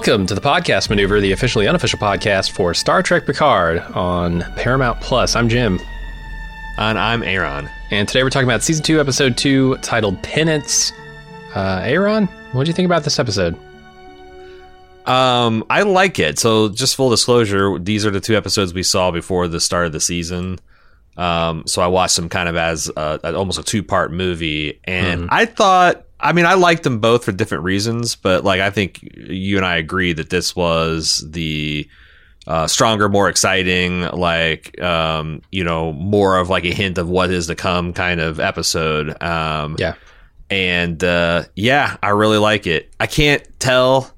Welcome to the podcast maneuver, the officially unofficial podcast for Star Trek Picard on Paramount Plus. I'm Jim, And I'm Aaron. and today we're talking about season two, episode two, titled Penance. Uh, Aaron, what do you think about this episode? Um, I like it. So, just full disclosure, these are the two episodes we saw before the start of the season. Um, so I watched them kind of as uh, almost a two part movie, and I thought, I mean, I liked them both for different reasons, but like I think you and I agree that this was the uh, stronger, more exciting, like um, you know, more of like a hint of what is to come kind of episode. Um, Yeah. and uh, yeah, I really like it. I can't tell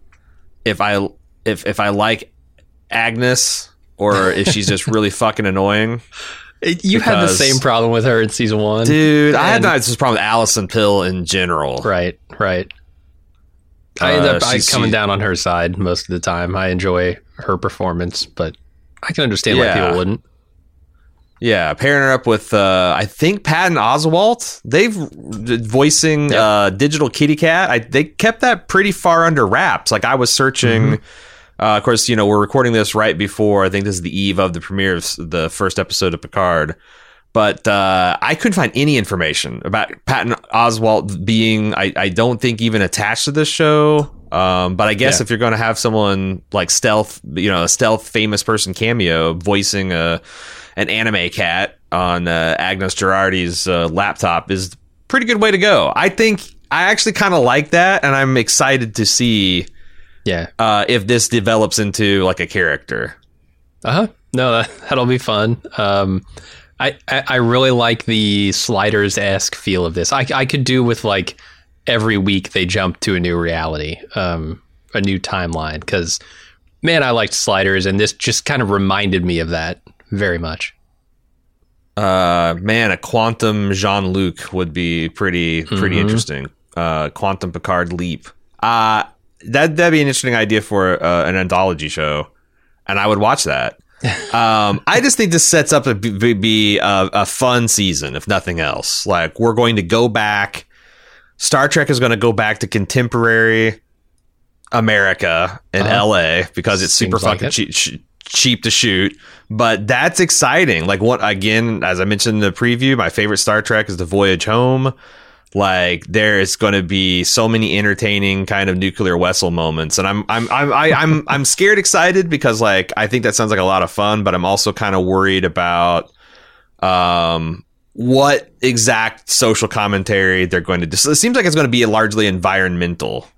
if I if if I like Agnes or if she's just really fucking annoying. You had the same problem with her in season one. Dude, I had this problem with Alison Pill in general. Right, right. I end Uh, up I she's- coming down on her side most of the time. I enjoy her performance, but I can understand why people wouldn't. Yeah, pairing her up with uh, I think Patton Oswalt. They've voicing Yep. uh, digital kitty cat. I, they kept that pretty far under wraps. Like I was searching. Mm-hmm. Uh, of course, you know we're recording this right before I think this is the eve of the premiere of the first episode of Picard. But uh, I couldn't find any information about Patton Oswalt being. I, I don't think even attached to this show. Um, but I guess Yeah. if you're going to have someone like stealth, you know, a stealth famous person cameo voicing a an anime cat on uh, Agnes Jurati's uh, laptop is a pretty good way to go. I think I actually kind of like that, and I'm excited to see Yeah. uh, if this develops into like a character. Uh huh. No, that, that'll be fun. Um, I, I I really like the sliders esque feel of this. I I could do with like every week they jump to a new reality, um, a new timeline. Because man, I liked sliders, and this just kind of reminded me of that very much. Uh, man, a quantum Jean Luc would be pretty pretty Mhm. interesting. Uh, quantum Picard leap. Uh that that'd be an interesting idea for uh, an anthology show, and I would watch that. um, I just think this sets up to be, be a, a fun season, if nothing else. Like we're going to go back. Star Trek is going to go back to contemporary America in Uh-huh. LA because it's super like fucking it. cheap to shoot. But that's exciting. Like what again? As I mentioned in the preview, my favorite Star Trek is the Voyage Home. Like there is going to be so many entertaining kind of nuclear Wessel moments, and I'm I'm I'm I, I'm I'm scared excited because like I think that sounds like a lot of fun, but I'm also kind of worried about um what exact social commentary they're going to do. So it seems like it's going to be largely environmental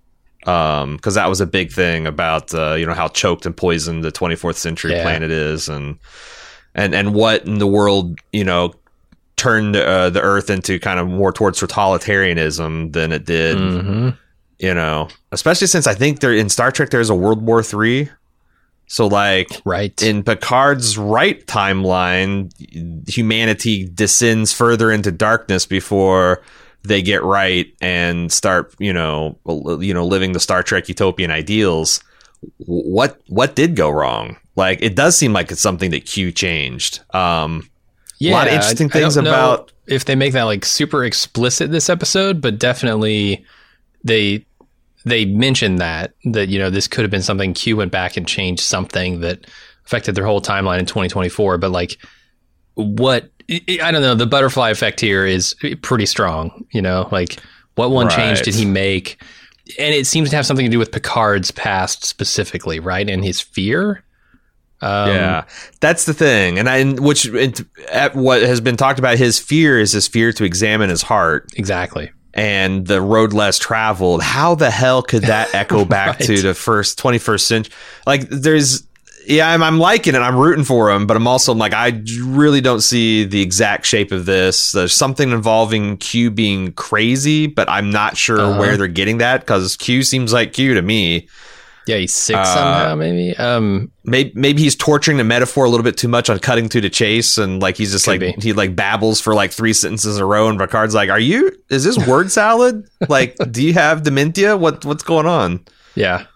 um because that was a big thing about uh you know how choked and poisoned the 24th century Yeah. planet is and and and what in the world you know turned uh, the earth into kind of more towards totalitarianism than it did hmm you know especially since i think there in star trek there's a world war three so like Right. in Picard's right timeline, humanity descends further into darkness before they get right and start, you know, you know, living the Star Trek utopian ideals. What what did go wrong? Like it does seem like it's something that Q changed. Um, yeah, a lot of interesting I- I things know about- if they make that like super explicit this episode, but definitely they they mentioned that that you know this could have been something Q went back and changed something that affected their whole timeline in 2024. But like, what I I don't know, the butterfly effect here is pretty strong. You know, like what one change did he make? And it seems to have something to do with Picard's past specifically, right? And his fear. Um, yeah, that's the thing, and I and which it, at what has been talked about. His fear is his fear to examine his heart exactly. and the road less traveled. How the hell could that echo back Right. to the first 21st century? Like, there's, yeah, I'm, I'm liking it. I'm rooting for him, but I'm also like, I really don't see the exact shape of this. There's something involving Q being crazy, but I'm not sure Uh-huh. where they're getting that because Q seems like Q to me. Yeah, he's sick Uh, somehow, maybe. Um, Maybe, maybe he's torturing the metaphor a little bit too much on cutting to the chase, and like he's just like be. he like babbles for like three sentences in a row, and Picard's like, "Are you? Is this word salad? like, do you have dementia? What what's going on?" Yeah.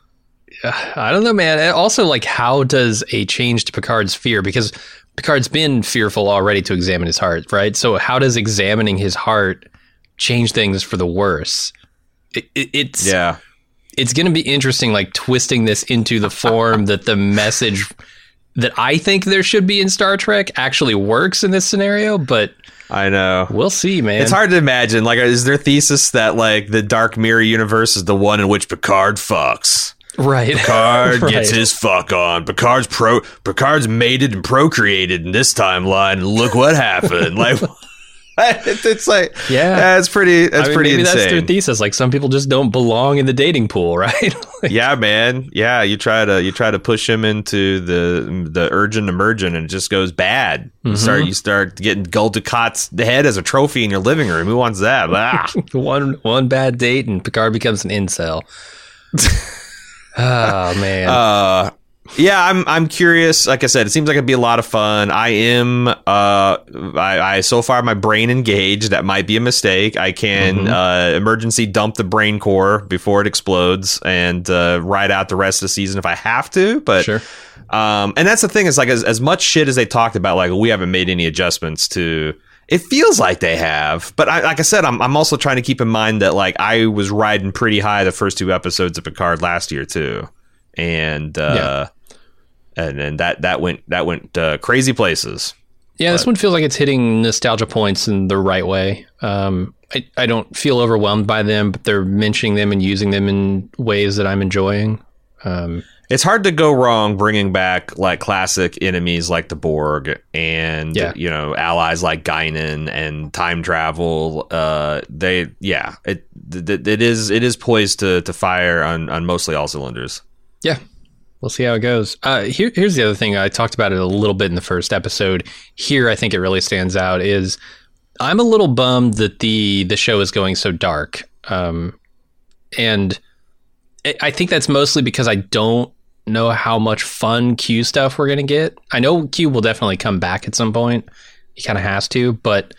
I don't know, man. And also, like, how does a change to Picard's fear? Because Picard's been fearful already to examine his heart, right? So, how does examining his heart change things for the worse? It, it, it's Yeah, it's going to be interesting, like twisting this into the form that the message that I think there should be in Star Trek actually works in this scenario. But I know. we'll see, man. It's hard to imagine. Like, is their thesis that like the Dark Mirror universe is the one in which Picard fucks? right? Picard Right. gets his fuck on. Picard's pro. Picard's mated and procreated in this timeline. Look what happened. like, it's, it's like, Yeah. that's pretty. That's I mean, pretty maybe that's their insane. thesis. Like some people just don't belong in the dating pool, right? Like, yeah, man. Yeah, you try to you try to push him into the the urgent emergent, and it just goes bad. You start you start getting Gul Dukat's head as a trophy in your living room. Who wants that? Ah. one one bad date and Picard becomes an incel. oh man. Uh, yeah, I'm I'm curious. Like I said, it seems like it'd be a lot of fun. I am uh I, I so far my brain engaged. That might be a mistake. I can uh emergency dump the brain core before it explodes and uh ride out the rest of the season if I have to. But sure. um and that's the thing is like as, as much shit as they talked about, like we haven't made any adjustments to it feels like they have, but I, like I said, I'm, I'm also trying to keep in mind that like I was riding pretty high the first two episodes of Picard last year too, and uh, and then that that went that went uh, crazy places. Yeah, this one feels like it's hitting nostalgia points in the right way. Um, I, I don't feel overwhelmed by them, but they're mentioning them and using them in ways that I'm enjoying. Um, It's hard to go wrong bringing back like classic enemies like the Borg and Yeah. you know allies like Guinan and time travel. Uh, they yeah, it th- it is it is poised to to fire on on mostly all cylinders. yeah, we'll see how it goes. Uh, here, here's the other thing. I talked about it a little bit in the first episode. Here, I think it really stands out. Is I'm a little bummed that the the show is going so dark, um, and I- think that's mostly because I don't know how much fun Q stuff we're gonna get. I know Q will definitely come back at some point. He kind of has to, but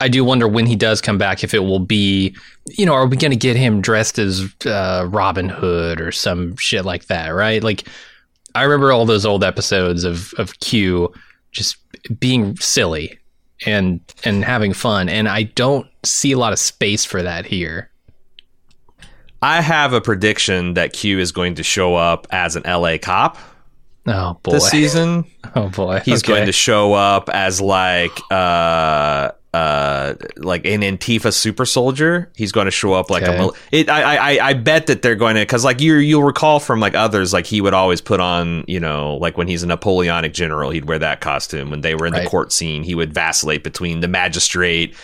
I do wonder when he does come back if it will be, you know, are we going to get him dressed as uh, Robin Hood or some shit like that, right? Like, I remember all those old episodes of of Q just being silly and and having fun, and I don't see a lot of space for that here. I have a prediction that Q is going to show up as an LA cop Oh boy! this season. Oh boy! He's Okay. going to show up as like uh uh like an Antifa super soldier. He's going to show up like Okay. a it. I I I bet that they're going to because like you you'll recall from like others like he would always put on you know like when he's a Napoleonic general he'd wear that costume when they were in Right. the court scene he would vacillate between the magistrate.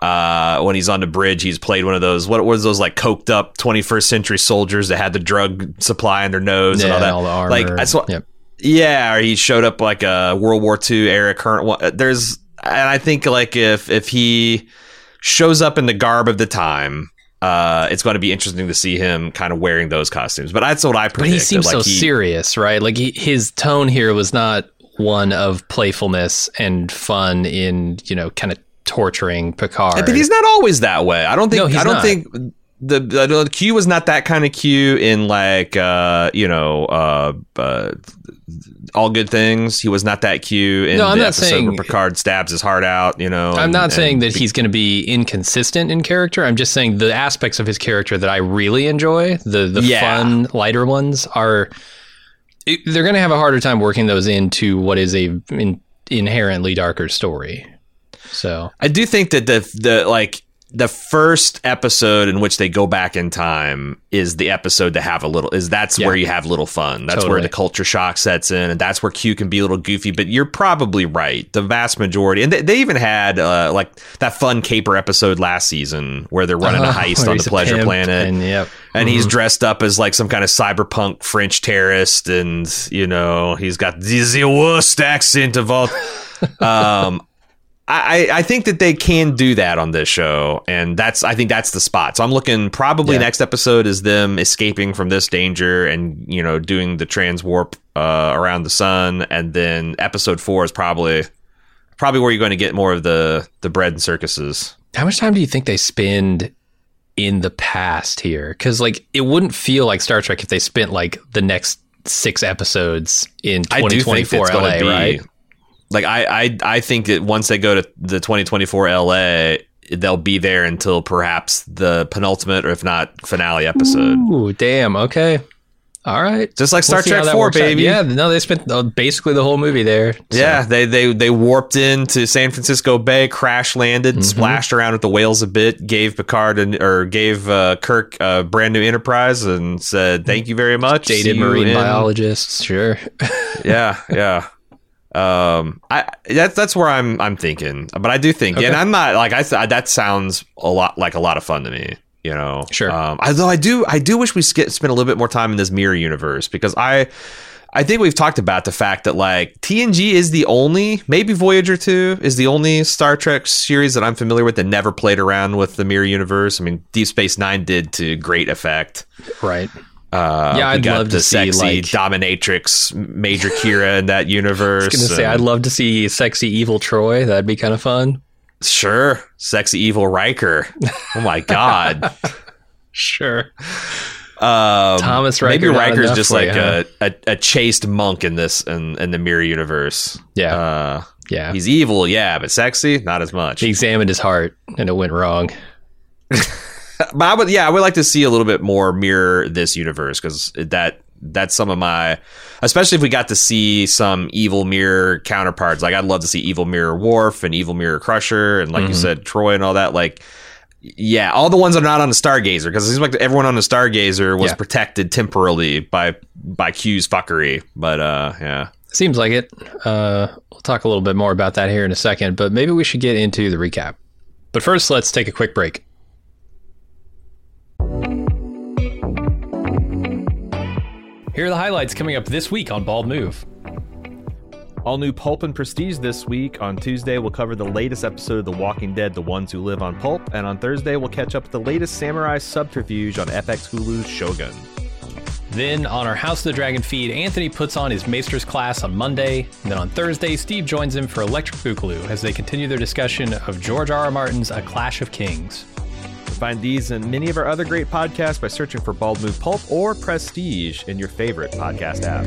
Uh, when he's on the bridge, he's played one of those. What was those like coked up 21st century soldiers that had the drug supply in their nose and all that? all the armor. Like that's what Yep. yeah, or he showed up like a World War II era current. There's, and I think like if if he shows up in the garb of the time, uh, it's going to be interesting to see him kind of wearing those costumes. But that's what I predict. But he seems like so he- serious, right? Like he, his tone here was not one of playfulness and fun in you know kind of torturing Picard. But he's not always that way. I don't think. No, he's I don't not. think the, the the Q was not that kind of Q in like uh you know uh, uh all good things. He was not that Q in No, I'm the not episode saying- where Picard stabs his heart out. You know, I'm and- not saying that he's going to be inconsistent in character. I'm just saying the aspects of his character that I really enjoy, the the Yeah. fun, lighter ones, are it- they're going to have a harder time working those into what is a in, inherently darker story. So I do think that the the like the first episode in which they go back in time is the episode to have a little is that's Yeah. where you have little fun. That's where the culture shock sets in, and that's where Q can be a little goofy. But you're probably right. The vast majority, and they, they even had uh, like that fun caper episode last season where they're running a heist on the Pleasure Planet, and yep, and he's dressed up as like some kind of cyberpunk French terrorist, and you know he's got the, the worst accent of all. um, I, I think that they can do that on this show, and that's I think that's the spot. So I'm looking probably Yeah. next episode is them escaping from this danger and you know doing the trans warp uh, around the sun, and then episode four is probably probably where you're going to get more of the the bread and circuses. How much time do you think they spend in the past here? Because like it wouldn't feel like Star Trek if they spent like the next six episodes in I do think 2024 LA, be right? Like I, I I think that once they go to the 2024 LA, they'll be there until perhaps the penultimate or if not finale episode. Ooh, damn. Okay. All right. Just like Star We'll Trek that 4, works out. baby. Yeah, no, they spent uh, basically the whole movie there. So- Yeah, they they they warped into San Francisco Bay, crash landed, Mm-hmm. splashed around with the whales a bit, gave Picard an, or gave uh, Kirk a brand new Enterprise, and said thank you very much. Dated marine biologists, sure. Yeah, yeah. Um, I that's that's where I'm I'm thinking, but I do think, Okay. and I'm not like I th- that sounds a lot like a lot of fun to me. You know, Sure. Um, although I do I do wish we sk- spent a little bit more time in this mirror universe because I. I think we've talked about the fact that like TNG is the only, maybe Voyager 2 is the only Star Trek series that I'm familiar with that never played around with the mirror universe. I mean, Deep Space Nine did to great effect. right. Uh, Yeah, I'd love the to see, sexy like- dominatrix Major Kira in that universe. I was gonna say and- I'd love to see sexy evil Troi. That'd be kind of fun. Sure. Sexy evil Riker. Oh my god. Sure. Um, Thomas Riker not Riker's just like you, huh? a, a, a chaste monk in this in, in the mirror universe. Yeah. Uh, yeah. he's evil, yeah, but sexy, not as much. he examined his heart and it went wrong. but I would, yeah, I would like to see a little bit more mirror this universe because that that's some of my, especially if we got to see some evil mirror counterparts. Like I'd love to see evil mirror Worf and evil mirror Crusher and like you Mhm. said, Troi and all that. Like, yeah, all the ones that are not on the Stargazer because it seems like everyone on the Stargazer was Yeah. protected temporarily by by Q's fuckery. But uh, yeah. Seems like it. Uh, we'll talk a little bit more about that here in a second, but maybe we should get into the recap. But first, let's take a quick break. Here are the highlights coming up this week on Bald Move. All new Pulp and Prestige this week. On Tuesday, we'll cover the latest episode of The Walking Dead, The Ones Who Live on Pulp. And on Thursday, we'll catch up with the latest Samurai subterfuge on FX Hulu's Shogun. Then on our House of the Dragon feed, Anthony puts on his Maester's class on Monday. And then on Thursday, Steve joins him for Electric Boogaloo as they continue their discussion of George R. R. Martin's A Clash of Kings. Find these and many of our other great podcasts by searching for Bald Move Pulp or Prestige in your favorite podcast app.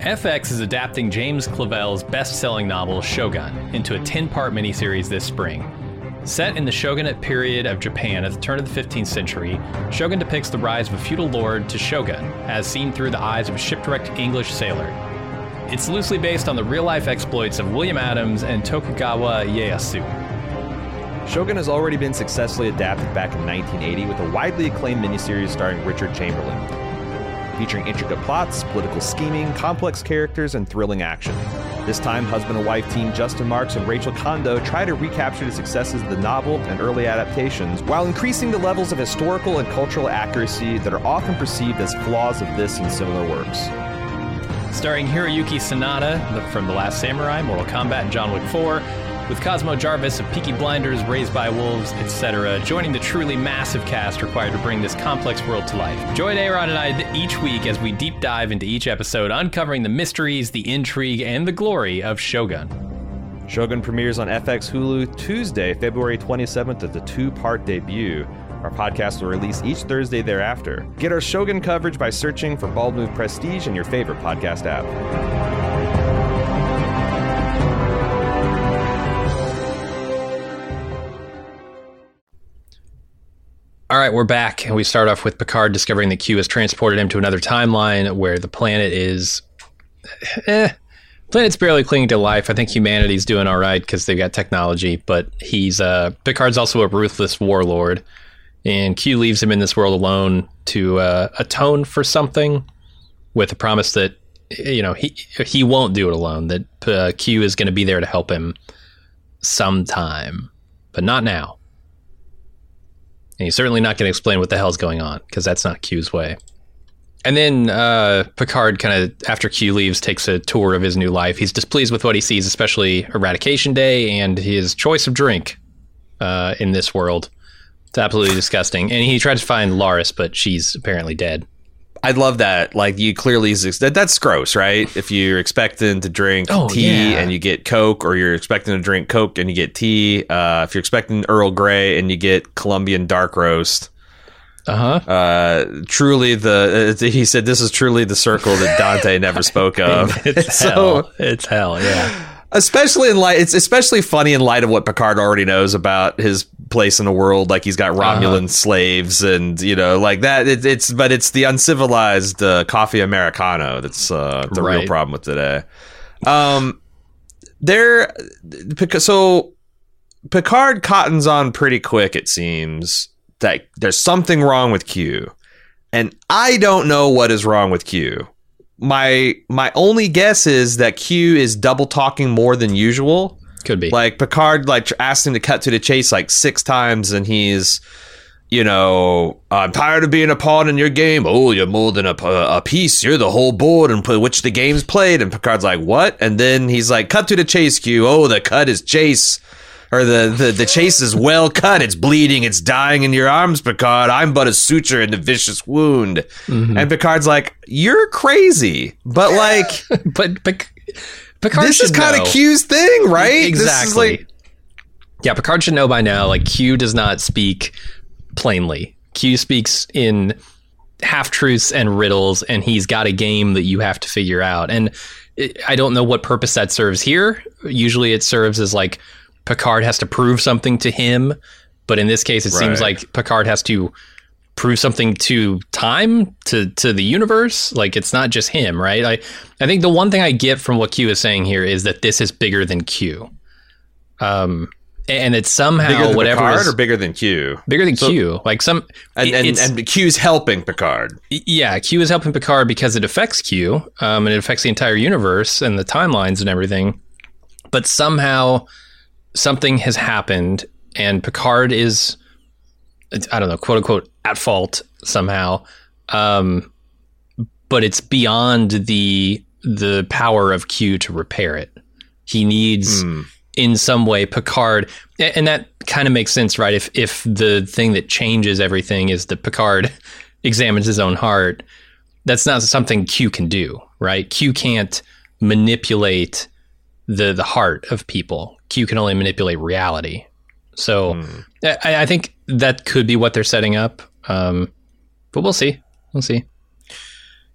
FX is adapting James Clavell's best selling novel Shogun into a 10 part miniseries this spring. Set in the shogunate period of Japan at the turn of the 15th century, Shogun depicts the rise of a feudal lord to shogun, as seen through the eyes of a shipwrecked English sailor. It's loosely based on the real life exploits of William Adams and Tokugawa Ieyasu. Shogun has already been successfully adapted back in 1980 with a widely acclaimed miniseries starring Richard Chamberlain, featuring intricate plots, political scheming, complex characters, and thrilling action. This time, husband and wife team Justin Marks and Rachel Kondo try to recapture the successes of the novel and early adaptations while increasing the levels of historical and cultural accuracy that are often perceived as flaws of this and similar works. Starring Hiroyuki Sanada from The Last Samurai, Mortal Kombat, and John Wick 4, with Cosmo Jarvis of Peaky Blinders, Raised by Wolves, etc., joining the truly massive cast required to bring this complex world to life. Join Aaron and I each week as we deep dive into each episode, uncovering the mysteries, the intrigue, and the glory of Shogun. Shogun premieres on FX Hulu Tuesday, February 27th as a two part debut. Our podcast will release each Thursday thereafter. Get our Shogun coverage by searching for Bald Move Prestige in your favorite podcast app. All right, we're back, and we start off with Picard discovering that Q has transported him to another timeline where the planet is, eh, planet's barely clinging to life. I think humanity's doing all right because they've got technology, but he's uh, Picard's also a ruthless warlord, and Q leaves him in this world alone to uh, atone for something, with a promise that you know he he won't do it alone. That uh, Q is going to be there to help him sometime, but not now. And he's certainly not going to explain what the hell's going on because that's not Q's way. And then uh, Picard kind of, after Q leaves, takes a tour of his new life. He's displeased with what he sees, especially Eradication Day and his choice of drink uh, in this world. It's absolutely disgusting. And he tried to find Laris, but she's apparently dead. I love that. Like you clearly that that's gross, right? If you're expecting to drink Oh, tea yeah. and you get Coke, or you're expecting to drink Coke and you get tea. Uh, if you're expecting Earl Grey and you get Colombian dark roast, Uh huh. Uh, truly the uh, he said this is truly the circle that Dante never spoke of. It's so hell. It's hell. Yeah. Especially in light, it's especially funny in light of what Picard already knows about his place in the world. Like he's got Romulan slaves, and you know, like that. It, it's but it's the uncivilized uh, coffee americano that's uh, the real problem with today. Um, there, so Picard cottons on pretty quick. It seems that there's something wrong with Q, and I don't know what is wrong with Q. My my only guess is that Q is double talking more than usual. Could be. Like Picard, like asked him to cut to the chase like six times, and he's, you know, I'm tired of being a pawn in your game. Oh, you're more than a, a piece. You're the whole board, and put which the game's played. And Picard's like, what? And then he's like, cut to the chase, Q. Oh, the cut is chase. Or the, the, the chase is well cut. It's bleeding. It's dying in your arms, Picard. I'm but a suture in the vicious wound. Mm-hmm. And Picard's like, you're crazy. But like, but Pic- Picard this is kind know. of Q's thing, right? Exactly. like- yeah, Picard should know by now. Like Q does not speak plainly. Q speaks in half truths and riddles, and he's got a game that you have to figure out. And I don't know what purpose that serves here. Usually, it serves as like Picard has to prove something to him, but in this case, it seems like Picard has to prove something to time to to the universe like it's not just him right i i think the one thing i get from what q is saying here is that this is bigger than q um and it's somehow bigger than whatever Picard is or bigger than Q? bigger than So- q like some And and, and Q's helping Picard. yeah, Q is helping Picard because it affects Q, um, and it affects the entire universe and the timelines and everything. But somehow something has happened, and Picard is, I don't know, quote unquote, at fault somehow. Um, but it's beyond the the power of Q to repair it. He needs Hmm. in some way Picard, and that kind of makes sense, right? If if the thing that changes everything is that Picard examines his own heart, that's not something Q can do, right? Q can't manipulate the the heart of people. Q can only manipulate reality. So Hmm. I, I think that could be what they're setting up. Um, but we'll see. We'll see.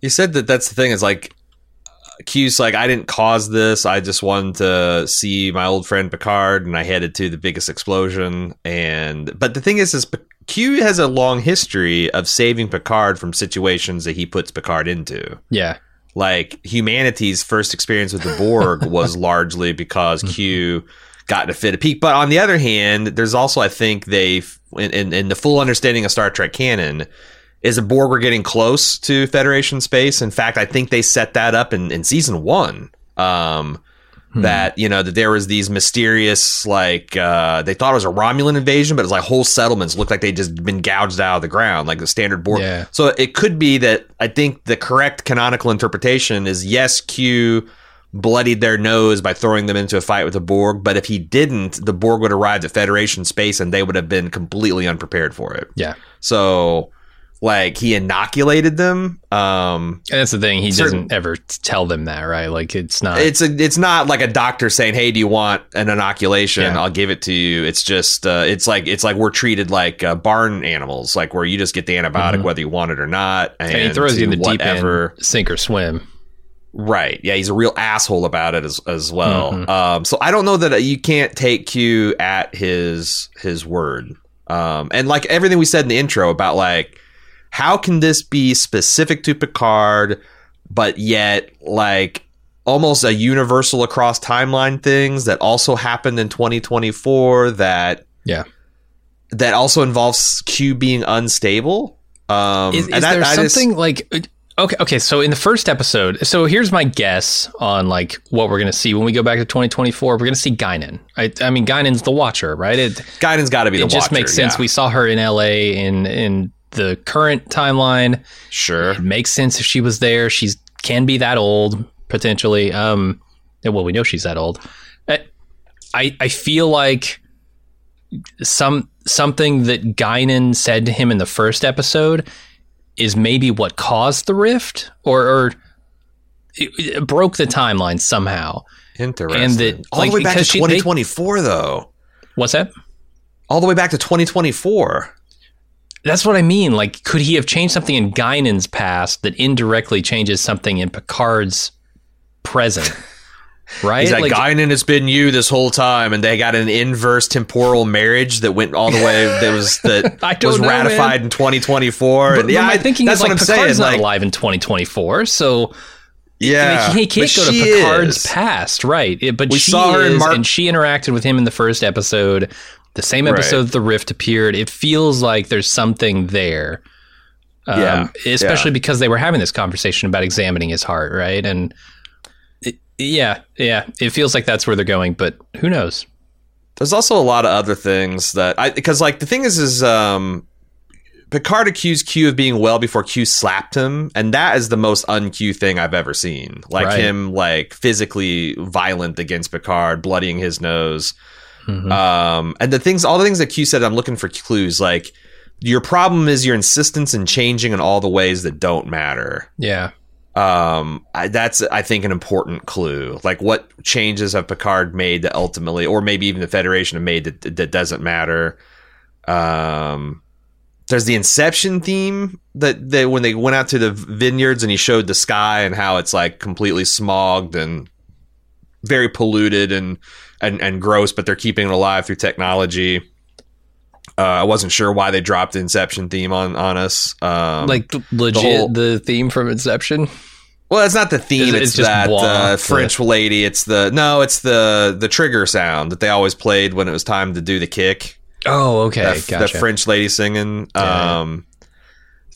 You said that that's the thing. Is like Q's like I didn't cause this. I just wanted to see my old friend Picard, and I headed to the biggest explosion. And but the thing is, is Q has a long history of saving Picard from situations that he puts Picard into. Yeah. Like humanity's first experience with the Borg was largely because Q got a fit of pique. But on the other hand, there's also I think they in, in, in the full understanding of Star Trek canon is the Borg were getting close to Federation space. In fact, I think they set that up in, in season one. Um, that you know that there was these mysterious like uh, they thought it was a Romulan invasion, but it's like whole settlements looked like they'd just been gouged out of the ground, like the standard Borg. Yeah. So it could be that I think the correct canonical interpretation is yes, Q bloodied their nose by throwing them into a fight with the Borg, but if he didn't, the Borg would arrive at Federation space and they would have been completely unprepared for it. Yeah. So like he inoculated them. Um And that's the thing. He Certain- doesn't ever tell them that, right? Like it's not. it's a, it's not like a doctor saying, "Hey, do you want an inoculation? Yeah. I'll give it to you." It's just uh, it's like it's like we're treated like uh, barn animals, like where you just get the antibiotic whether you want it or not, and, and he throws you in the to deep end, sink or swim. Right. Yeah, he's a real asshole about it as as well. Mhm. Um, so I don't know that you can't take Q at his his word. Um, and like everything we said in the intro about like how can this be specific to Picard, but yet like almost a universal across timeline things that also happened in 2024 that Yeah. that also involves Q being unstable. Um, Is, and is that- there just- something like okay? Okay, so in the first episode, so here's my guess on like what we're gonna see when we go back to 2024. We're gonna see Guinan. I, I mean, Guinan's the Watcher, right? It Guidance got to be the it just Watcher, makes sense. yeah. We saw her in L.A. in in the current timeline. sure. It makes sense if she was there. She can be that old potentially. Um, well, we know she's that old. I I feel like some something that Guinan said to him in the first episode is maybe what caused the rift, or, or it, it broke the timeline somehow. Interesting. And that- all like, the way back to because she- they- 2024, though. What's that? All the way back to 2024. That's what I mean. Like, could he have changed something in Guinan's past that indirectly changes something in Picard's present? Right? He's like, Like, Guinan has been you this whole time, and they got an inverse temporal marriage that went all the way. That was that was know, ratified in 2024. but, yeah, my I- thinking that's is like what I'm Picard's saying. not Like, alive in 2024, so yeah, I mean, he can't go to Picard's is. past, right? It- but We she saw her in is, Mark- and she interacted with him in the first episode, the same episode that the Rift appeared. It feels like there's something there. Um, Yeah, especially yeah. because they were having this conversation about examining his heart, right? And it, yeah, yeah, it feels like that's where they're going, but who knows? There's also a lot of other things that I because like the thing is is um Picard accused Q of being well before Q slapped him, and that is the most un-Q thing I've ever seen. Like Right. him like physically violent against Picard, bloodying his nose. Mhm. Um, and the things, all the things that Q said, I'm looking for clues. Like your problem is your insistence in changing in all the ways that don't matter. yeah, Um, I, that's I think an important clue. Like what changes have Picard made that ultimately, or maybe even the Federation have made that that doesn't matter. Um, there's the Inception theme that they when they went out to the vineyards and he showed the sky and how it's like completely smogged and very polluted and and and gross, but they're keeping it alive through technology. Uh, I wasn't sure why they dropped the Inception theme on on us. Um, like legit whole- the theme from Inception. well, it's not the theme. Is it- It's, it's just that uh, the- French lady. It's the no. It's the the trigger sound that they always played when it was time to do the kick. Oh, okay, that, gotcha. French lady singing. Yeah. Um,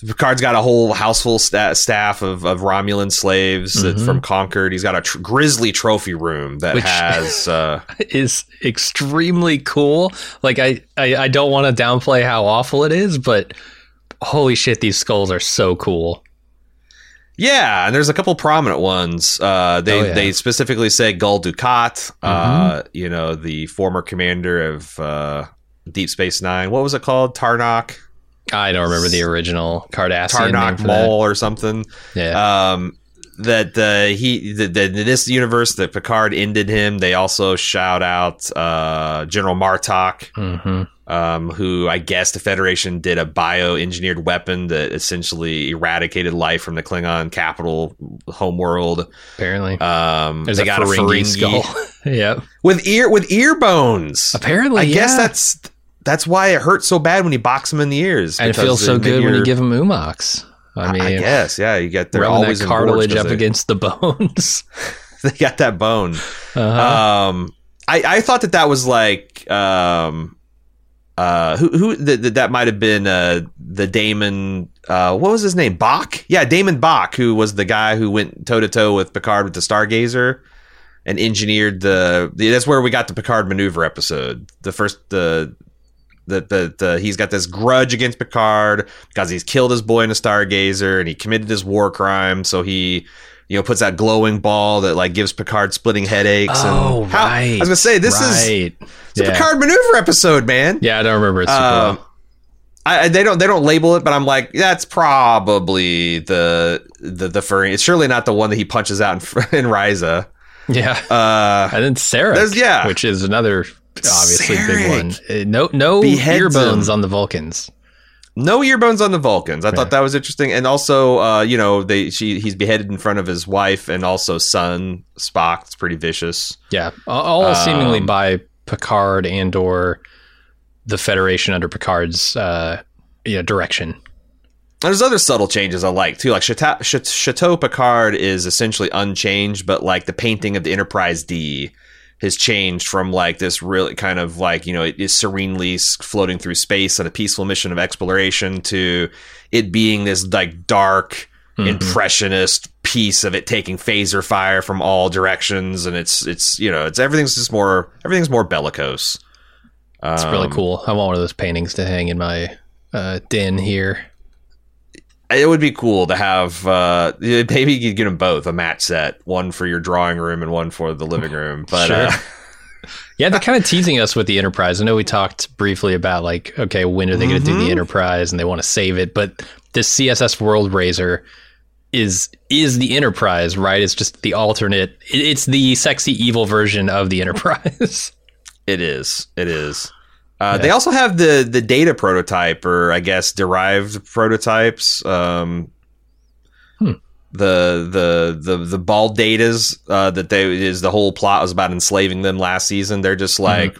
Picard's got a whole houseful sta- staff of, of Romulan slaves that, Mhm. from Concord. He's got a tr- grisly trophy room that Which- has. Uh, is extremely cool. Like I, I, I don't want to downplay how awful it is, but holy shit, these skulls are so cool. Yeah, and there's a couple prominent ones. Uh, they Oh, yeah. Mm-hmm. they specifically say Gul Dukat, uh, you know, the former commander of uh, Deep Space Nine. What was it called? Terok Nor, I don't remember the original Cardassian for that. Or something. Yeah, Um, that uh, he that that in this universe that Picard ended him. They also shout out uh, General Martok. hmm Um, who I guess the Federation did a bioengineered weapon that essentially eradicated life from the Klingon capital homeworld. apparently. Um, There's they a got a Ferengi Ferengi skull. yep. with ear with ear bones. Apparently, I guess yeah. that's that's why it hurts so bad when you box them in the ears. and it feels so good when you give them oo-mox. I mean, I guess yeah, you get they're always that cartilage up they- against the bones. They got that bone. uh-huh. Um, I I thought that that was like um. Uh, who who that might have been uh the DaiMon uh what was his name Bok yeah DaiMon Bok who was the guy who went toe to toe with Picard with the Stargazer and engineered the, the that's where we got the Picard maneuver episode the first the the, the, the he's got this grudge against Picard because he's killed his boy in a Stargazer and he committed this war crime so he you know puts that glowing ball that like gives Picard splitting headaches oh, and how- right. I was gonna say this is right. it's a yeah. Picard maneuver episode, man. Yeah, I don't remember it super Um. I, they don't they don't label it, but I'm like that's probably the the the furry. It's surely not the one that he punches out in, in Risa. Yeah. Uh, And then Sarek, yeah. which is another obviously big one. Uh, No, no Beheads ear bones him. on the Vulcans. no ear bones on the Vulcans. I Yeah. thought that was interesting, and also uh, you know they she he's beheaded in front of his wife and also son Spock. It's pretty vicious. Yeah, all, all seemingly Um, by Picard and or the Federation under Picard's uh, you know, direction. There's other subtle changes I like too. Like Chateau, Chateau Picard is essentially unchanged, but like the painting of the Enterprise D has changed from like this really kind of like you know it is serenely floating through space on a peaceful mission of exploration to it being this like dark Mhm. impressionist piece of it taking phaser fire from all directions and it's it's you know it's everything's just more everything's more bellicose. It's really Um, cool. I want one of those paintings to hang in my uh, den here. It would be cool to have uh maybe you could get them both a match set, one for your drawing room and one for the living room. But Sure. uh, Yeah, they're kind of teasing us with the Enterprise. I know we talked briefly about like, okay, when are they going to do the Enterprise, and they want to save it, but this CSS World Razor is is the Enterprise, right? It's just the alternate. It's the sexy evil version of the Enterprise. it is, it is. Uh, Yeah. They also have the the data prototype, or I guess derived prototypes. Um, Hmm. The the the the bald datas uh, that they is the whole plot was about enslaving them last season. They're just like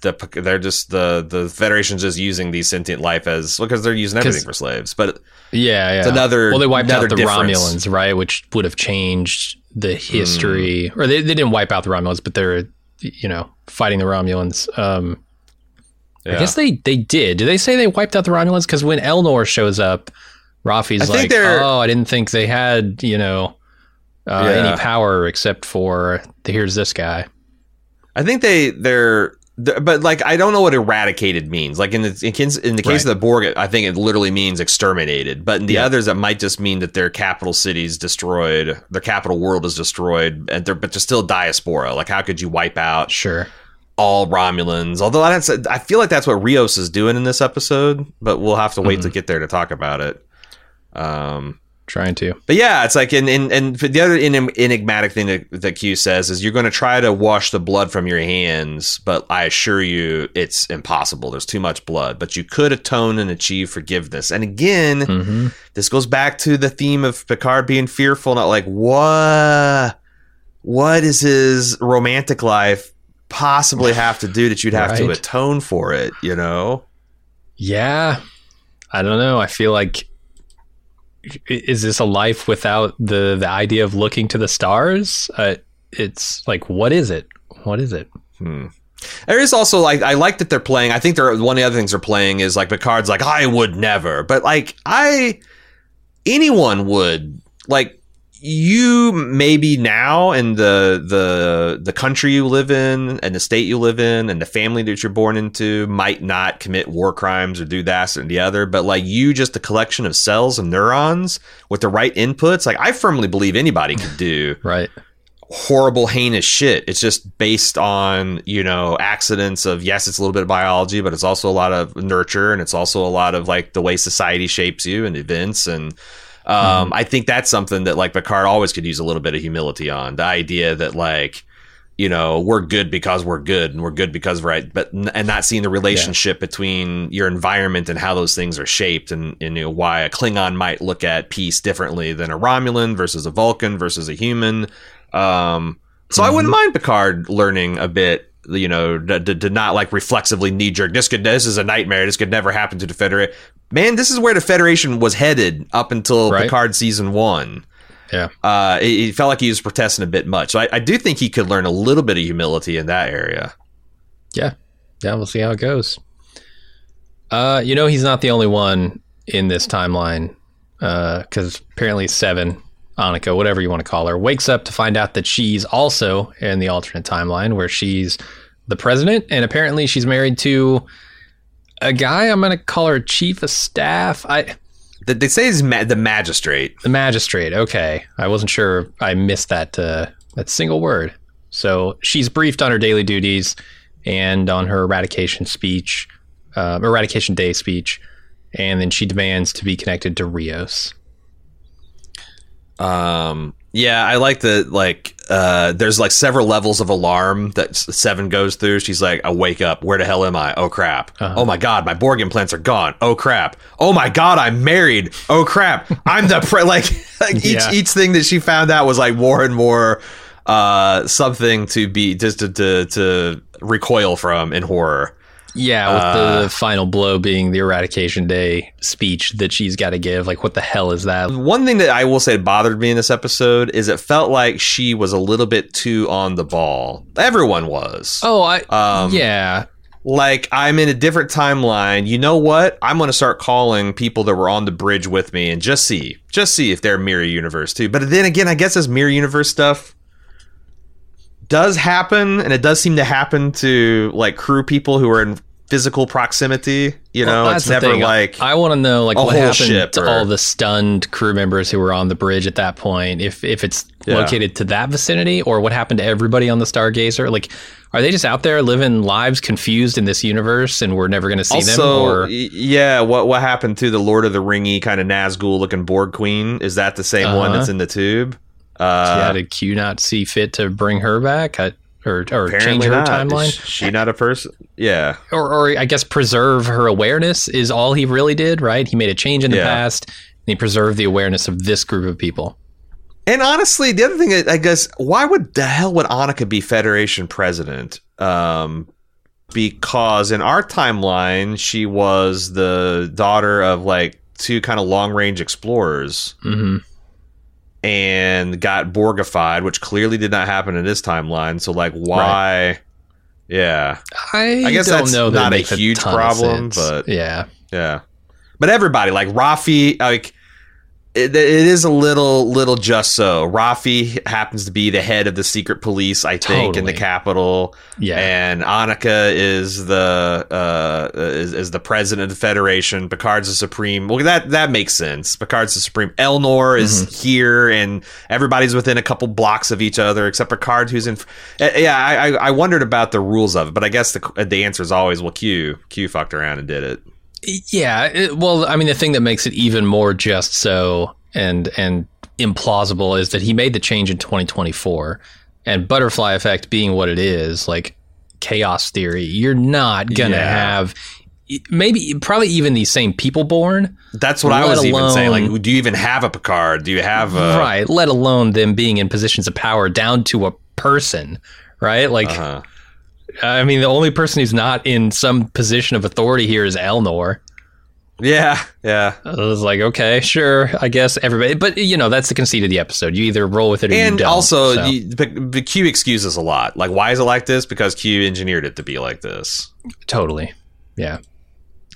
the they're just the the Federation's just using these sentient life as because they're using everything for slaves. But Yeah, yeah. It's another- Well, they wiped out the difference. Romulans, right? Which would have changed the history, Hmm. or they, they didn't wipe out the Romulans, but they're you know fighting the Romulans. Um, yeah. I guess they they did. Did they say they wiped out the Romulans? Because when Elnor shows up, Raffi's I like, "Oh, I didn't think they had you know uh, Yeah. any power except for here's this guy." I think they they're, they're- but like I don't know what eradicated means. Like in the in, case- in the case Right. of the Borg, I think it literally means exterminated. But in the Yeah. others, it might just mean that their capital city's destroyed, their capital world is destroyed, and they're but they're still diaspora. Like how could you wipe out Sure. All Romulans? Although that's I feel like that's what Rios is doing in this episode, but we'll have to wait Mm-hmm. to get there to talk about it. Um, Trying to. but yeah, it's like, and and, and the other enig- enigmatic thing that, that Q says is you're going to try to wash the blood from your hands, but I assure you it's impossible. There's too much blood, but you could atone and achieve forgiveness. And again, hmm this goes back to the theme of Picard being fearful, not like what, what is his romantic life possibly have to do that you'd have to atone for it, you know? Yeah. I don't know. I feel like is this a life without the the idea of looking to the stars? Uh, it's like what is it? What is it? Hmm. There is also like I like that they're playing. I think they're one of the other things they're playing is like Picard's like I would never, but like I anyone would like you maybe now in the the the country you live in and the state you live in and the family that you're born into might not commit war crimes or do that and the other but like you just a collection of cells and neurons with the right inputs like i firmly believe anybody could do Right. horrible heinous shit it's just based on you know accidents of yes it's a little bit of biology but it's also a lot of nurture and it's also a lot of like the way society shapes you and events and um, I think that's something that like Picard always could use a little bit of humility on the idea that like you know we're good because we're good and we're good because right but and not seeing the relationship between your environment and how those things are shaped and, and you know why a Klingon might look at peace differently than a Romulan versus a Vulcan versus a human. Um, so I wouldn't mind Picard learning a bit, you know, to, to, to not like reflexively knee jerk. This could this is a nightmare. This could never happen to the Federation. Man, this is where the Federation was headed up until Right. Picard season one. Yeah. Uh, it, it felt like he was protesting a bit much. So I, I do think he could learn a little bit of humility in that area. Yeah. Yeah. We'll see how it goes. Uh, you know, he's not the only one in this timeline. Because apparently, Seven, Annika, whatever you want to call her, wakes up to find out that she's also in the alternate timeline where she's the president, and apparently she's married to a guy. I'm going to call her chief of staff. I They, they say he's ma- the magistrate. the magistrate. Okay, I wasn't sure. I missed that uh, that single word. So she's briefed on her daily duties and on her eradication speech, uh, eradication day speech, and then she demands to be connected to Rios. Um, yeah, I like the like. Uh, there's like several levels of alarm that Seven goes through. She's like, "I wake up. Where the hell am I? Oh crap! Uh-huh. Oh my god, my Borg implants are gone. Oh crap! Oh my god, I'm married. Oh crap! I'm the pre-. like like each Yeah. each thing that she found out was like more and more uh something to be just to to, to recoil from in horror. Yeah, with Uh, the final blow being the eradication day speech that she's got to give. Like, what the hell is that? One thing that I will say bothered me in this episode is it felt like she was a little bit too on the ball. Everyone was. Oh, I Um, yeah, like I'm in a different timeline. You know what? I'm going to start calling people that were on the bridge with me and just see, just see if they're mirror universe too. But then again, I guess this mirror universe stuff does happen, and it does seem to happen to like crew people who are in physical proximity. You know, Well, it's never like I want to know like what happened to or- all the stunned crew members who were on the bridge at that point. If if it's Yeah. located to that vicinity, or what happened to everybody on the Stargazer? Like, are they just out there living lives confused in this universe, and we're never going to see them? Or yeah, what what happened to the Lord of the Ringy kind of Nazgul looking Borg Queen? Is that the same one Uh-huh. that's in the tube? Yeah, Uh, did Q not see fit to bring her back? I or or change her not. timeline, Is she not a person? Yeah. or or I guess preserve her awareness is all he really did. Right? He made a change in the Yeah. past. And he preserved the awareness of this group of people. And honestly, the other thing, I guess, why would the hell would Annika be Federation president? Um, because in our timeline, she was the daughter of like two kind of long range explorers hmm and got Borgified, which clearly did not happen in this timeline. So, like, why? Yeah, I, I guess don't that's know that not a huge ton problem, but- yeah, yeah. But everybody, like Raffi, like it, it is a little little just so. Raffi happens to be the head of the secret police, I think, in the Totally. capital. yeah. And Annika is the uh, is, is the president of the Federation. Picard's the supreme. Well, that that makes sense. Picard's the supreme. Elnor is Mm-hmm. here, and everybody's within a couple blocks of each other, except Picard, who's in. Uh, Yeah, I, I I wondered about the rules of it, but I guess the the answer is always well, Q Q fucked around and did it. Yeah, it, well, I mean, the thing that makes it even more just so and and implausible is that he made the change in 2024, and butterfly effect being what it is, like chaos theory, you're not gonna Yeah. have maybe probably even these same people born, That's what I was even saying. Like, do you even have a Picard? Do you have a right? Let alone them being in positions of power down to a person, right? Like, Uh-huh. I mean, the only person who's not in some position of authority here is Elnor. Yeah, yeah. I was like, okay, sure, I guess everybody, but you know, that's the conceit of the episode. You either roll with it or you And don't. also, so. you, the, the Q excuses a lot. Like, why is it like this? Because Q engineered it to be like this. totally, yeah,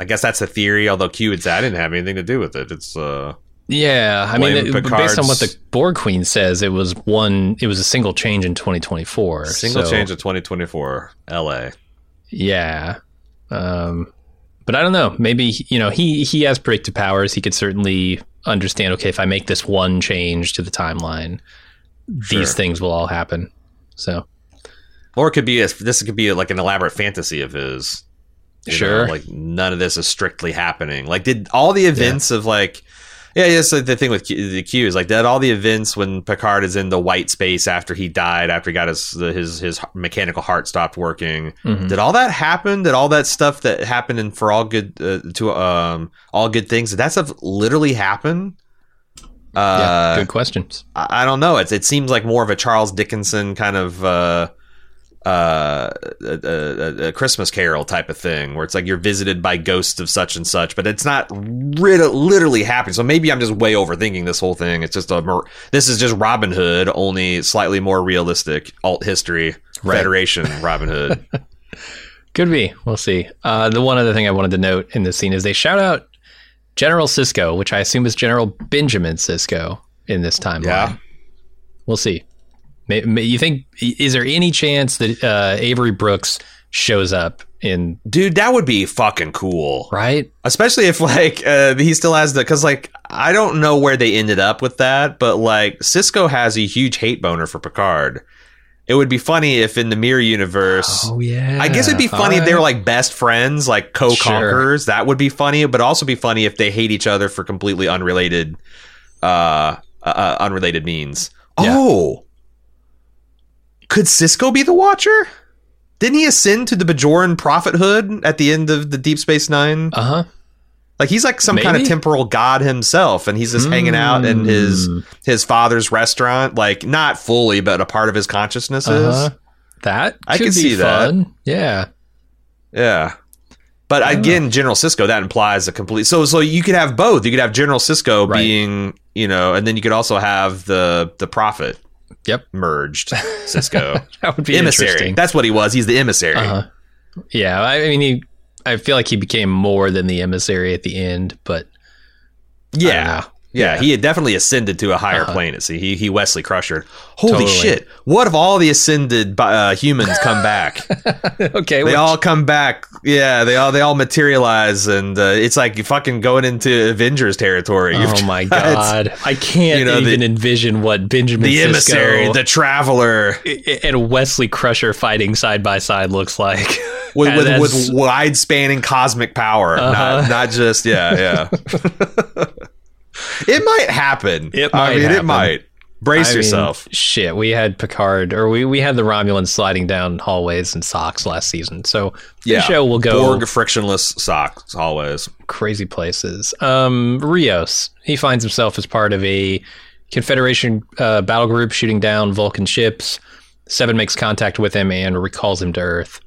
I guess that's the theory. Although Q would say I didn't have anything to do with it. It's uh, yeah. I mean, it- based on what the Borg Queen says, it was one. It was a single change in 2024. single so, change in 2024 L.A. Yeah, um, but I don't know. Maybe you know he he has predictive powers. He could certainly understand. Okay, if I make this one change to the timeline, Sure. these things will all happen. So Or it could be a, this could be like an elaborate fantasy of his. you know, Sure. like none of this is strictly happening. Like, did all the events of like, yeah, yes. like the thing with Q, the Q is like that. All the events when Picard is in the white space after he died, after he got his his his mechanical heart stopped working. mhm. Did all that happen? Did all that stuff that happened and for all good uh, to um all good things? Did that stuff literally happen? yeah, Uh, good questions. I, I don't know. It's it seems like more of a Charles Dickinson kind of uh, uh, a, a, a Christmas Carol type of thing, where it's like you're visited by ghosts of such and such, but it's not rit- literally happening. So maybe I'm just way overthinking this whole thing. It's just a this is just Robin Hood, only slightly more realistic alt history Right. Federation Robin Hood. Could be. We'll see. Uh, the one other thing I wanted to note in this scene is they shout out General Sisko, which I assume is General Benjamin Sisko in this timeline. Yeah. We'll see. May, may, you think? Is there any chance that uh, Avery Brooks shows up in? Dude, that would be fucking cool. Right? especially if like uh, he still has the because like I don't know where they ended up with that, but like Sisko has a huge hate boner for Picard. It would be funny if in the mirror universe. Oh yeah. I guess it'd be funny if they were like best friends, like co-conquerors. That would be funny, but also be funny if they hate each other for completely unrelated, uh, uh uh, unrelated means. Yeah. Oh, could Sisko be the Watcher? Didn't he ascend to the Bajoran prophethood at the end of the Deep Space Nine? Uh huh. Like he's like some kind of temporal god himself, and he's just hanging out in his Hmm. his father's restaurant, like not fully, but a part of his consciousness Uh-huh. is. That I be see that. Yeah. Yeah. But don't again, General Sisko that implies a complete. So so you could have both. You could have General Sisko Right. being, you know, and then you could also have the the prophet. Yep. Merged Sisko That would be emissary. interesting. That's what he was. He's the emissary. Uh-huh. Yeah, I I mean, he. I feel like he became more than the emissary at the end, but Yeah. Yeah, Yeah. he had definitely ascended to a higher Uh-huh. plane. See, he he Wesley Crusher. Holy Totally. shit! What if all the ascended uh, humans come back? okay, they well, all come back. Yeah, they all they all materialize, and uh, it's like you fucking going into Avengers territory. You've oh my got god, I can't you know, the- even envision what Benjamin the Sisko emissary, the traveler, and Wesley Crusher fighting side by side looks like. with with, with wide spanning cosmic power, not Uh-huh. not just yeah yeah. It might happen. It I might mean, it might. Brace I mean, yourself. shit, we had Picard, or we, we had the Romulans sliding down hallways in socks last season. So the show will go Borg frictionless socks always. crazy places. Um, Rios, he finds himself as part of a Confederation uh, battle group shooting down Vulcan ships. Seven makes contact with him and recalls him to Earth.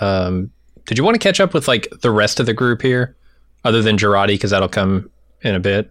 Um, did you want to catch up with like the rest of the group here, other than Jurati, because that'll come in a bit?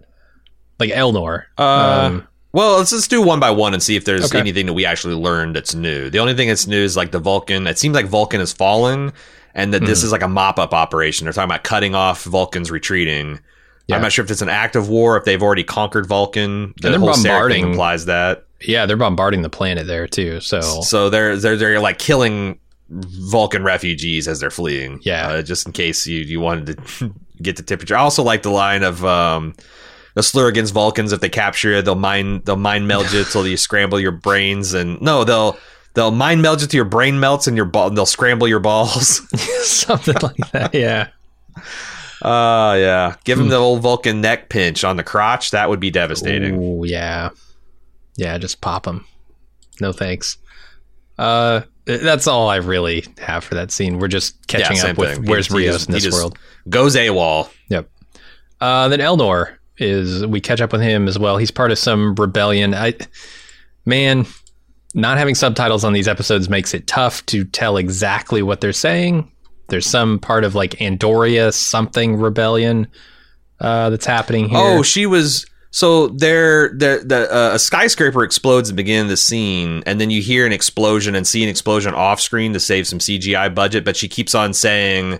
Like Elnor. Uh, Um, well, let's just do one by one and see if there's Okay. anything that we actually learned that's new. The only thing that's new is like the Vulcan. It seems like Vulcan has fallen, and that Hmm. this is like a mop up operation. They're talking about cutting off Vulcan's retreating. Yeah. I'm not sure if it's an act of war, if they've already conquered Vulcan. The they're whole bombarding- implies that. yeah, they're bombarding the planet there too. So So they're they're they're like killing Vulcan refugees as they're fleeing. Yeah. uh, just in case you you wanted to get the temperature. I also like the line of um, the slur against Vulcans. If they capture you, they'll mind they'll mind meld you till you scramble your brains, and no, they'll they'll mind meld you till your brain melts and your ball. They'll scramble your balls. something like that. Yeah. uh yeah. Give him the old Vulcan neck pinch on the crotch. That would be devastating. Ooh, yeah. Yeah, just pop them. No thanks. Uh, that's all I really have for that scene. We're just catching same up with thing. Where's he Rios just- in this world. Goes AWOL. Yep. Uh, then Elnor is we catch up with him as well. He's part of some rebellion. I man, not having subtitles on these episodes makes it tough to tell exactly what they're saying. There's some part of like Andoria something rebellion uh, that's happening here. Oh, she was. So there, the the uh, a skyscraper explodes at the beginning of the scene, and then you hear an explosion and see an explosion off screen to save some CGI budget. But she keeps on saying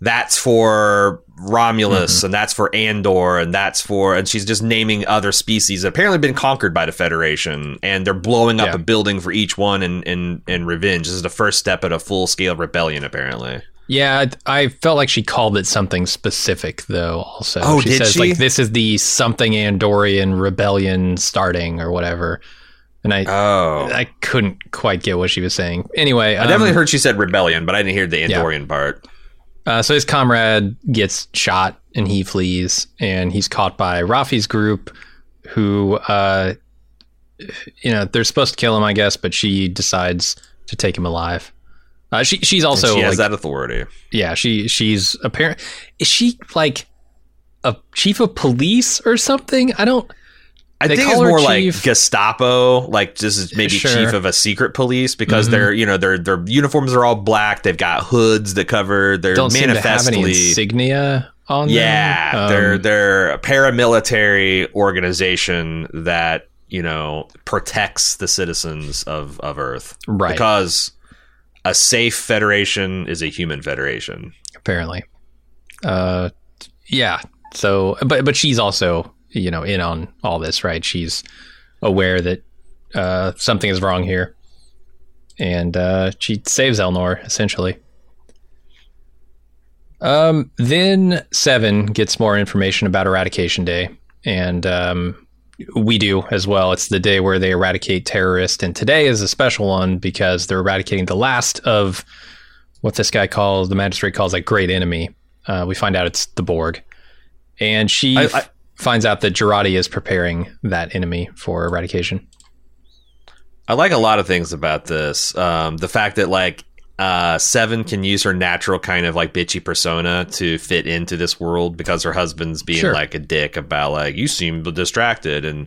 that's for Romulus Mm-hmm. and that's for Andor and that's for, and she's just naming other species that apparently been conquered by the Federation, and they're blowing up Yeah. a building for each one in in in revenge. This is the first step at a full scale rebellion, apparently. Yeah, I felt like she called it something specific though. Also, Oh, she did says she? like this is the something Andorian rebellion starting or whatever, and I Oh. I couldn't quite get what she was saying. Anyway, I definitely heard she said rebellion, but I didn't hear the Andorian part. Uh, so his comrade gets shot and he flees, and he's caught by Raffi's group, who, uh, you know, they're supposed to kill him, I guess, but she decides to take him alive. Uh, she she's And also she has like, that authority. yeah, she she's apparent. Is she like a chief of police or something? I don't. I think it's more chief- like Gestapo, like just maybe Sure. chief of a secret police because Mhm. they're you know their their uniforms are all black. They've got hoods that cover. They're Don't seem to have any manifestly. insignia on Yeah, them. Um, they're they're a paramilitary organization that you know protects the citizens of of Earth right. because a safe federation is a human federation. apparently. Uh, yeah. So, but but she's also you know in on all this, right? She's aware that uh, something is wrong here, and uh, she saves Elnor essentially. Um, then Seven gets more information about Eradication Day, and um, we do as well. It's the day where they eradicate terrorists, and today is a special one because they're eradicating the last of what this guy calls the magistrate calls a great enemy. Uh, we find out it's the Borg, and she I- f- I- finds out that Jurati is preparing that enemy for eradication. I like a lot of things about this. Um, the fact that like uh, Seven can use her natural kind of like bitchy persona to fit into this world because her husband's being Sure. like a dick about like you seem distracted and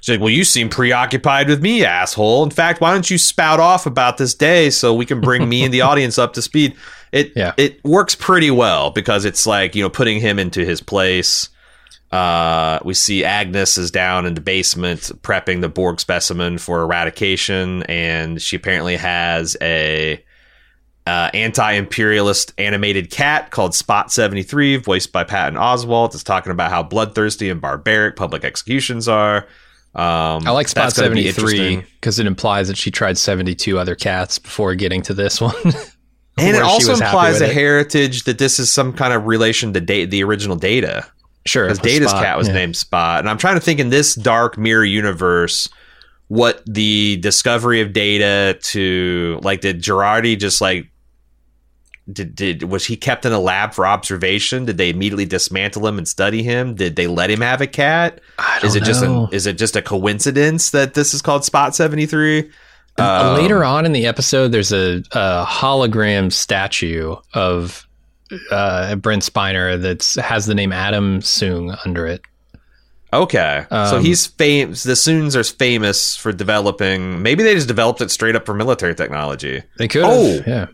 she's like, well, you seem preoccupied with me, asshole. In fact, why don't you spout off about this day so we can bring me and the audience up to speed? It Yeah. it works pretty well because it's like you know putting him into his place. Uh, we see Agnes is down in the basement prepping the Borg specimen for eradication, and she apparently has a uh, anti-imperialist animated cat called Spot Seventy Three, voiced by Patton Oswalt. is talking about how bloodthirsty and barbaric public executions are. Um, I like Spot that's gonna be seventy three because it implies that she tried seventy two other cats before getting to this one. and it also implies a it. heritage that this is some kind of relation to da- the original Data. Sure, because Data's spot, cat was yeah. named Spot, and I'm trying to think in this dark mirror universe what the discovery of Data to like did Jurati just like did, did was he kept in a lab for observation? Did they immediately dismantle him and study him? Did they let him have a cat? I don't Is it just know. an, is it just a coincidence that this is called Spot seventy three? Uh, Later on in the episode, there's a, a hologram statue of uh, Brent Spiner that has the name Adam Soong under it. Okay, so Um, he's famous. The Soongs are famous for developing. Maybe they just developed it straight up for military technology. They could. Oh. yeah.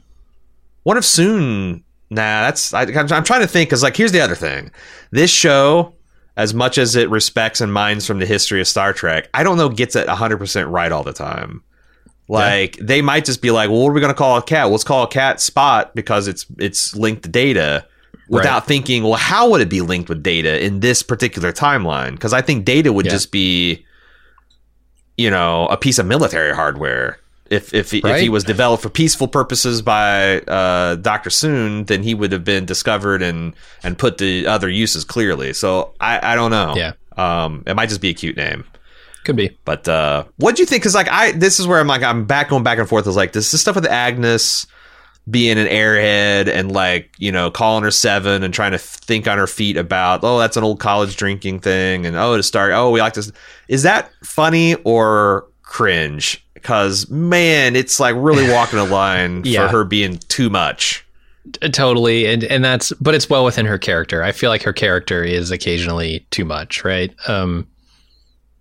What if soon? Nah, that's I, I'm, I'm trying to think because like here's the other thing. This show, as much as it respects and mines from the history of Star Trek, I don't know gets it 100 percent right all the time. Like they might just be like, well, what are we going to call a cat? Well, let's call a cat Spot because it's it's linked to data. Without Right. thinking, well, how would it be linked with data in this particular timeline? Because I think data would Yeah. just be, you know, a piece of military hardware. If if he, if he was developed for peaceful purposes by uh, Doctor Soong, then he would have been discovered and and put to other uses clearly. So I I don't know. Yeah. Um, it might just be a cute name. Could be. But uh, what do you think? Because like I, this is where I'm like I'm back going back and forth. Is like this is stuff with Agnes being an airhead and like you know calling her seven and trying to think on her feet about oh that's an old college drinking thing and oh to start oh we like this. Is that funny or cringe? Because man, it's like really walking a line Yeah. for her being too much. Totally, and and that's but it's well within her character. I feel like her character is occasionally too much, right? Um,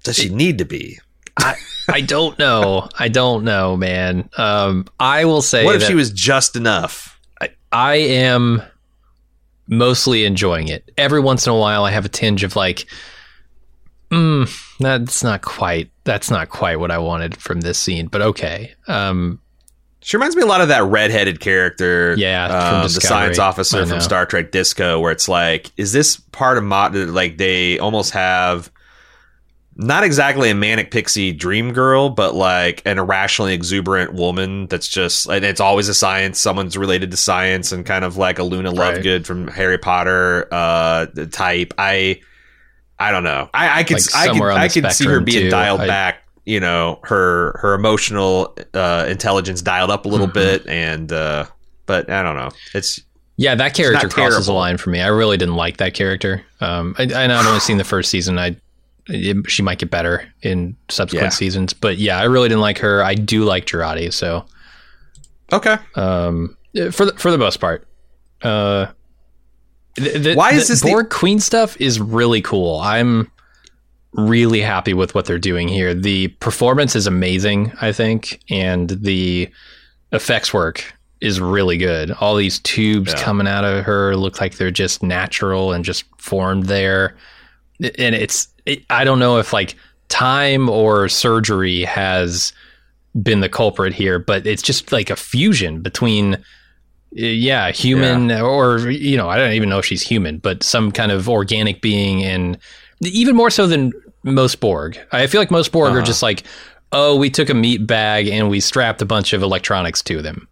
Does she need to be? I I don't know. I don't know, man. Um, I will say What if she was just enough? I, I am mostly enjoying it. Every once in a while, I have a tinge of like, mm, that's not quite. That's not quite what I wanted from this scene, but okay. Um, She reminds me a lot of that redheaded character, Yeah, from um, the science officer from Star Trek Disco, where it's like, is this part of mod? Like they almost have not exactly a manic pixie dream girl, but like an irrationally exuberant woman that's just, and it's always a science. Someone's related to science and kind of like a Luna Right. Lovegood from Harry Potter uh, type. I, I don't know. I, I could, Like I could, somewhere on I the could see her being too. dialed I- back. You know, her her emotional uh, intelligence dialed up a little Mhm. bit, and uh, but I don't know. It's yeah, that character crosses a terrible. line for me. I really didn't like that character. Um, I, and I've only seen the first season. I it, she might get better in subsequent Yeah. seasons, but yeah, I really didn't like her. I do like Jurati, so okay. um, for the, for the most part. Uh, the, the, Why is the this the- Borg Queen stuff is really cool. I'm really happy with what they're doing here. The performance is amazing, I think, and the effects work is really good. All these tubes Yeah. coming out of her look like they're just natural and just formed there. And it's it, I don't know if like time or surgery has been the culprit here, but it's just like a fusion between uh, yeah, human or you know, I don't even know if she's human, but some kind of organic being and even more so than most Borg. I feel like most Borg are Uh-huh. just like, oh, we took a meat bag and we strapped a bunch of electronics to them.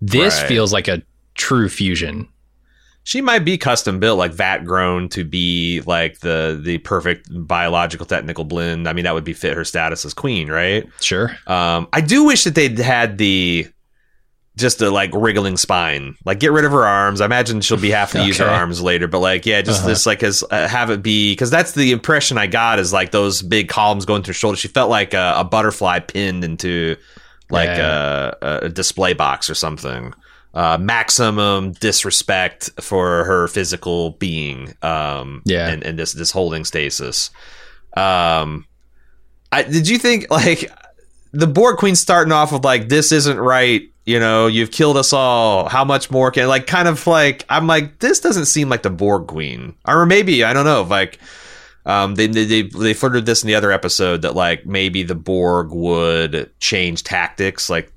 This Right. feels like a true fusion. She might be custom built, like vat grown to be like the the perfect biological technical blend. I mean, that would be fit her status as queen, right? Sure. Um, I do wish that they'd had the just a like wriggling spine. Like get rid of her arms. I imagine she'll be having to use her arms later, but like yeah, just Uh-huh. this like as uh, have it be because that's the impression I got is like those big columns going through her shoulder. She felt like a, a butterfly pinned into like Yeah. a, a display box or something. Uh, maximum disrespect for her physical being. Um, Yeah. and, and this this holding stasis. Um, I did you think like the Borg Queen starting off with like this isn't right. You know, you've killed us all. How much more can like kind of like I'm like this doesn't seem like the Borg Queen, or maybe I don't know. Like, um, they they they, they flirted this in the other episode that like maybe the Borg would change tactics, like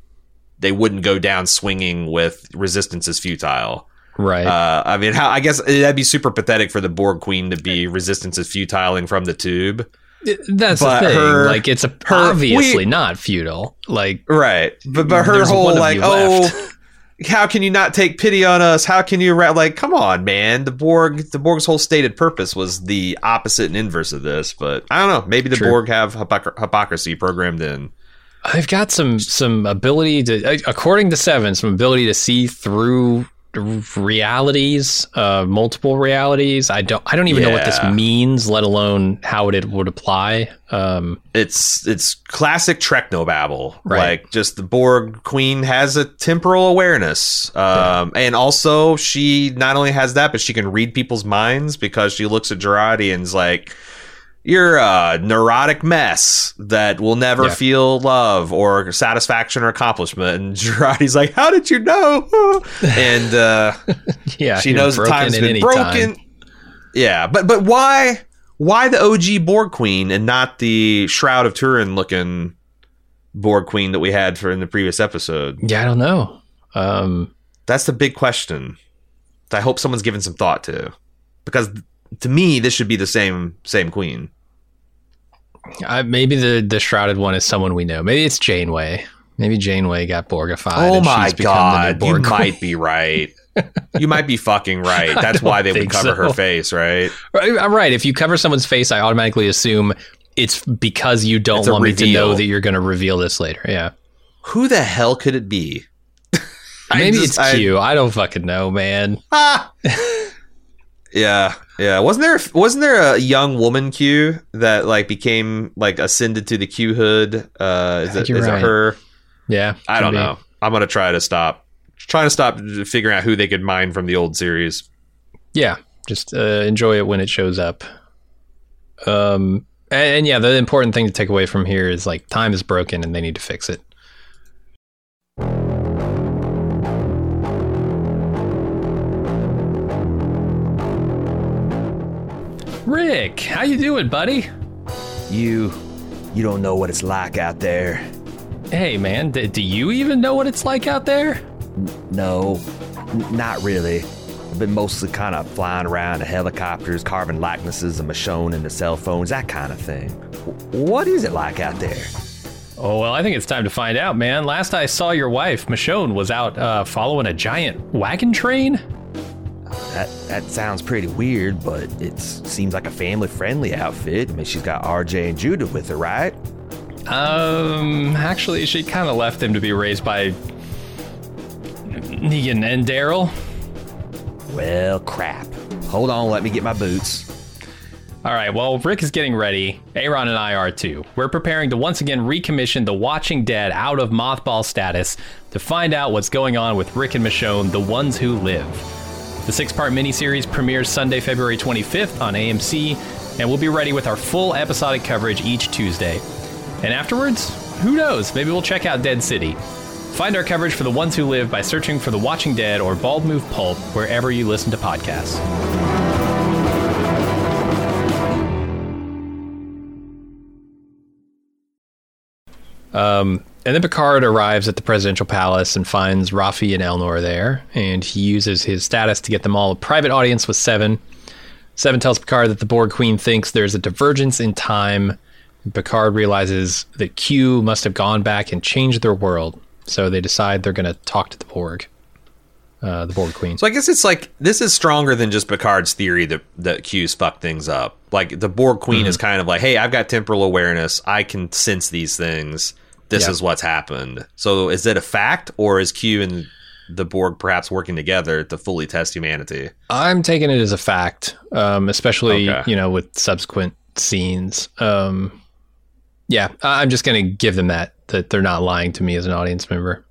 they wouldn't go down swinging with resistance is futile. Right. Uh, I mean, how I guess that'd be super pathetic for the Borg Queen to be resistance is futiling from the tube. That's but the thing. her- like it's a, her- obviously we- not futile. Like Right. But but her whole like, oh, left. how can you not take pity on us? How can you ra-? like come on, man? The Borg the Borg's whole stated purpose was the opposite and inverse of this, but I don't know. Maybe the True. Borg have hypocr- hypocrisy programmed in. I've got some some ability to, according to Seven, some ability to see through realities, uh, multiple realities. I don't I don't even know what this means, let alone how it would apply. Um, it's it's classic Treknobabble. Right. Like just the Borg Queen has a temporal awareness, um, and also she not only has that, but she can read people's minds because she looks at Jurati and's like. You're a neurotic mess that will never Yeah. feel love or satisfaction or accomplishment. And Jurati's like, How did you know? and uh, yeah, she knows the time's been broken. time. Yeah, but but why why the OG Borg Queen and not the Shroud of Turin looking Borg Queen that we had for in the previous episode? Yeah, I don't know. Um, That's the big question. That I hope someone's given some thought to, because to me this should be the same same queen. I, maybe the the shrouded one is someone we know. Maybe it's Janeway. Maybe Janeway got Borgified. oh and my she's become the new god, you might be right. you might be fucking right. That's why they would cover her face, right? Right, I'm right. If you cover someone's face, I automatically assume it's because you don't It's want me to know that you're going to reveal this later. Yeah. Who the hell could it be? Maybe just- it's I- Q. I don't fucking know, man. Ah! yeah, yeah. Wasn't there wasn't there a young woman Q that like became like ascended to the Q hood? Uh, is, think it, you're is it her? Yeah. I don't be. know. I'm gonna try to stop trying to stop figuring out who they could mine from the old series. Yeah. Just uh, enjoy it when it shows up. Um, and, and yeah, the important thing to take away from here is like time is broken and they need to fix it. Rick, how you doing, buddy? You, you don't know what it's like out there. Hey, man, d- do you even know what it's like out there? No, n- not really. I've been mostly kind of flying around in helicopters, carving likenesses of Michonne into cell phones, that kind of thing. W- What is it like out there? Oh, well, I think it's time to find out, man. Last I saw your wife, Michonne, was out uh, following a giant wagon train. That that sounds pretty weird, but it seems like a family-friendly outfit. I mean, she's got RJ and Judith with her, right? Um, actually, she kind of left them to be raised by Negan and Daryl. Well, crap. Hold on, let me get my boots. All right, well, Rick is getting ready. Aaron and I are too. We're preparing to once again recommission The Watching Dead out of mothball status to find out what's going on with Rick and Michonne, the ones who live. The six part miniseries premieres Sunday, February 25th on AMC, and we'll be ready with our full episodic coverage each Tuesday. And afterwards, who knows? Maybe we'll check out Dead City. Find our coverage for The Ones Who Live by searching for The Watching Dead or Bald Move Pulp wherever you listen to podcasts. Um, and then Picard arrives at the presidential palace and finds Raffi and Elnor there, and he uses his status to get them all a private audience with Seven. Seven tells Picard that the Borg Queen thinks there's a divergence in time. Picard realizes that Q must have gone back and changed their world, so they decide they're going to talk to the Borg, uh, the Borg Queen. So I guess it's like this is stronger than just Picard's theory that that Q's fucked things up. Like the Borg Queen Mm-hmm. is kind of like, hey, I've got temporal awareness. I can sense these things. This is what's happened. So is it a fact, or is Q and the Borg perhaps working together to fully test humanity? I'm taking it as a fact, um, especially Okay. you know with subsequent scenes. Um, yeah, I'm just going to give them that that they're not lying to me as an audience member.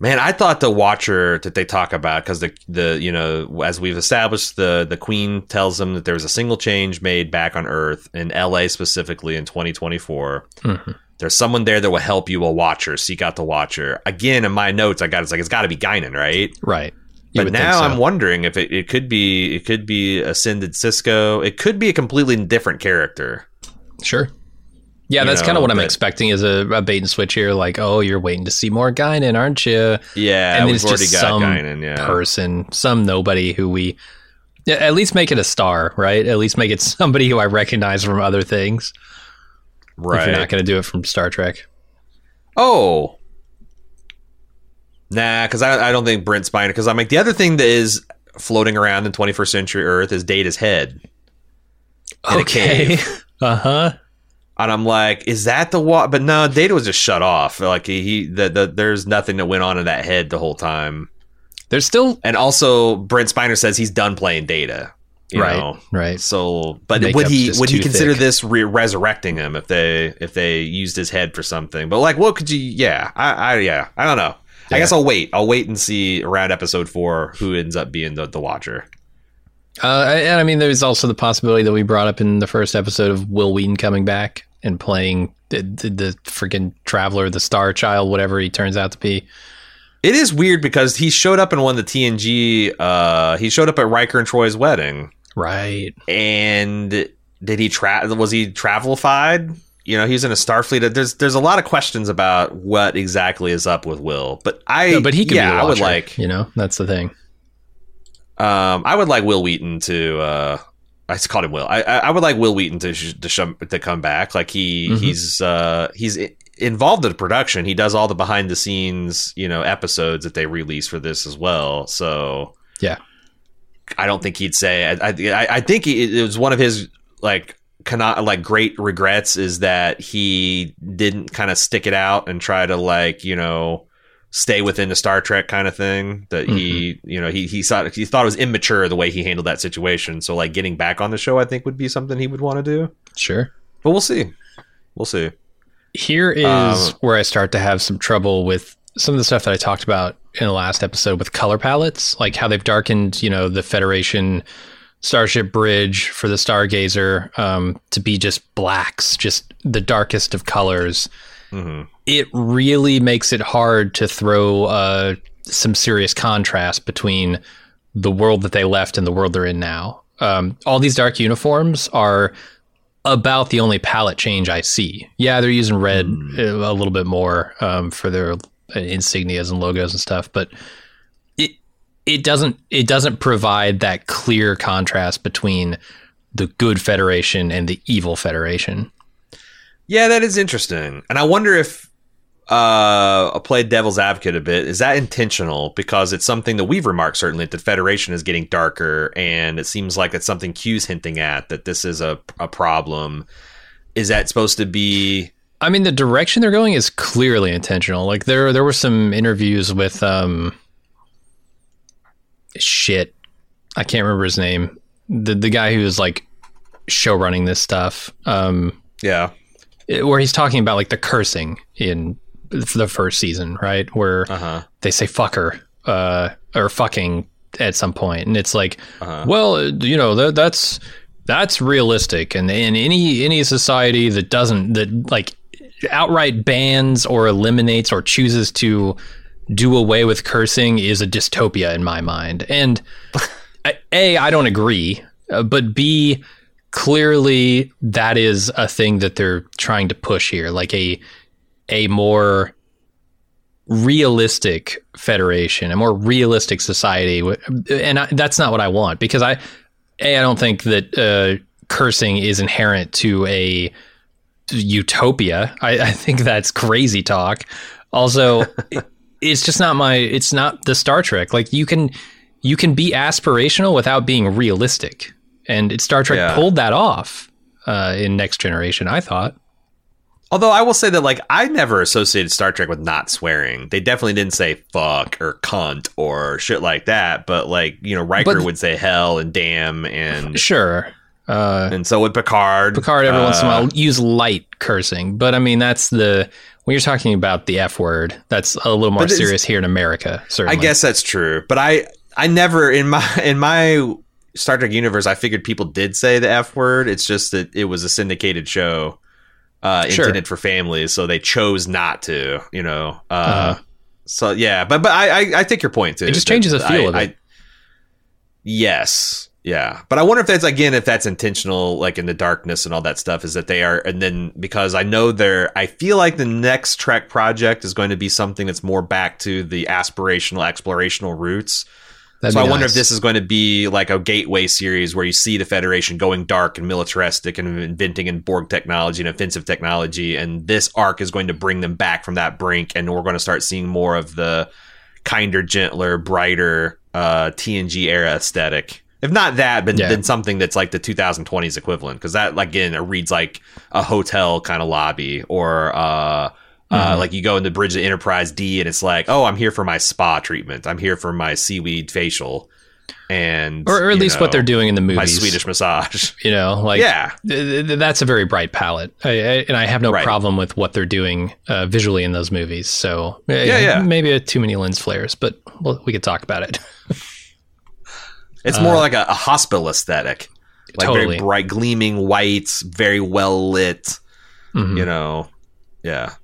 Man, I thought the Watcher that they talk about because the the you know as we've established the the Queen tells them that there was a single change made back on Earth in L.A. specifically in 2024. Mhm. There's someone there that will help you, a Watcher. Seek out the Watcher. Again, in my notes, I got it's like it's got to be Guinan, right? Right. You But now so. I'm wondering if it, it could be it could be Ascended Sisko. It could be a completely different character. Sure. Yeah, You that's kind of what I'm expecting is a, a bait and switch here. Like, oh, you're waiting to see more Guinan, aren't you? Yeah, and then it's already just got some Guinan. Yeah, person, some nobody who we. Yeah, at least make it a star, right? At least make it somebody who I recognize from other things. If right. you're not going to do it from Star Trek. Oh. Nah, because I, I don't think Brent Spiner. Because I'm like, the other thing that is floating around in 21st century Earth is Data's head. okay. uh huh. And I'm like, is that the what? But no, Data was just shut off. Like he, he the, the, there's nothing that went on in that head the whole time. There's still And also, Brent Spiner says he's done playing Data. You right, know? right. So, but would he would he consider thick. this re- resurrecting him if they if they used his head for something? But like, what could you? Yeah, I, I yeah, I don't know. I guess I'll wait. I'll wait and see around episode four who ends up being the the Watcher. Uh, and I mean, there's also the possibility that we brought up in the first episode of Wil Wheaton coming back and playing the, the, the freaking traveler, the Star Child, whatever he turns out to be. It is weird because he showed up in one of the TNG. Uh, he showed up at Riker and Troi's wedding, Right. and did he travel? Was he travelified? You know, he's in a Starfleet. There's there's a lot of questions about what exactly is up with Will. But I, No, but he yeah, be the I would like. you know, that's the thing. Um, I would like Wil Wheaton to. Uh, I just called him Will. I, I would like Wil Wheaton to to, shum- to come back. Like he Mhm. he's uh, he's involved in the production. He does all the behind the scenes you know episodes that they release for this as well. So Yeah. I don't think he'd say. I I, I think it it was one of his like cannot like great regrets is that he didn't kind of stick it out and try to like you know stay within the Star Trek kind of thing. That he you know he he thought he thought it was immature the way he handled that situation. So like getting back on the show, I think would be something he would want to do. Sure. But we'll see. We'll see. Here is Um, where I start to have some trouble with some of the stuff that I talked about in the last episode with color palettes, like how they've darkened, you know, the Federation Starship Bridge for the Stargazer um, to be just blacks, just the darkest of colors. hmm It really makes it hard to throw uh, some serious contrast between the world that they left and the world they're in now. Um, all these dark uniforms are about the only palette change I see. Yeah, they're using red uh, a little bit more um, for their insignias and logos and stuff, but it it doesn't it doesn't provide that clear contrast between the good Federation and the evil Federation. Yeah, that is interesting, and I wonder if uh, I played devil's advocate a bit. Is that intentional? Because it's something that we've remarked certainly that the Federation is getting darker, and it seems like it's something Q's hinting at that this is a a problem. Is that supposed to be? I mean, the direction they're going is clearly intentional. Like there, there were some interviews with um, shit, I can't remember his name. The the guy who was like show running this stuff, um, Yeah. it- where he's talking about like the cursing in the first season, right? Where Uh huh. they say fucker uh, or fucking at some point, and it's like, Uh-huh. well, uh, you know, that, that's that's realistic, and in any any society that doesn't that like outright bans or eliminates or chooses to do away with cursing is a dystopia in my mind. And a, I don't agree, uh, but b clearly that is a thing that they're trying to push here, like a a more realistic federation, a more realistic society, and I, that's not what I want because I, a, I don't think that uh, cursing is inherent to a utopia. I, I think that's crazy talk. Also, it- it's just not my. It's not the Star Trek. Like you can, you can be aspirational without being realistic, and it, Star Trek Yeah. pulled that off uh, in Next Generation. I thought. Although I will say that like I never associated Star Trek with not swearing. They definitely didn't say fuck or cunt or shit like that. But like you know, Riker But- would say hell and damn and Sure. Uh, and so would Picard. Picard every once in a Uh, while use light cursing, but I mean that's the when you're talking about the F word, that's a little more serious here in America. I guess that's true, but I I never in my in my Star Trek universe I figured people did say the F word. It's just that it was a syndicated show uh, Sure. intended for families, so they chose not to. You know. Uh, Uh-huh. So yeah, but but I, I I take your point too. It just changes the feel I- of it. I- yes. Yeah, but I wonder if that's again if that's intentional, like in the darkness and all that stuff, is that they are, and then because I know they're, I feel like the next Trek project is going to be something that's more back to the aspirational, explorational roots. That'd so I be wonder if this is going to be like a gateway series where you see the Federation going dark and militaristic and inventing and Borg technology and offensive technology, and this arc is going to bring them back from that brink, and we're going to start seeing more of the kinder, gentler, brighter uh, TNG era aesthetic. If not that, but Yeah. then something that's like the 2020s equivalent, because that like again it reads like a hotel kind of lobby or uh, Uh, like you go into Bridge of Enterprise D, and it's like, oh, I'm here for my spa treatment. I'm here for my seaweed facial, and or, or at least know, what they're doing in the movies. My Swedish massage. You know, like Yeah. th- th- that's a very bright palette, I, I, and I have no Right. problem with what they're doing uh, visually in those movies. So uh, Yeah, yeah. maybe a too many lens flares, but we'll, we could talk about it. It's more like a, a hospital aesthetic, like Uh, Totally. very bright, gleaming whites, very well lit. Mhm. You know, yeah.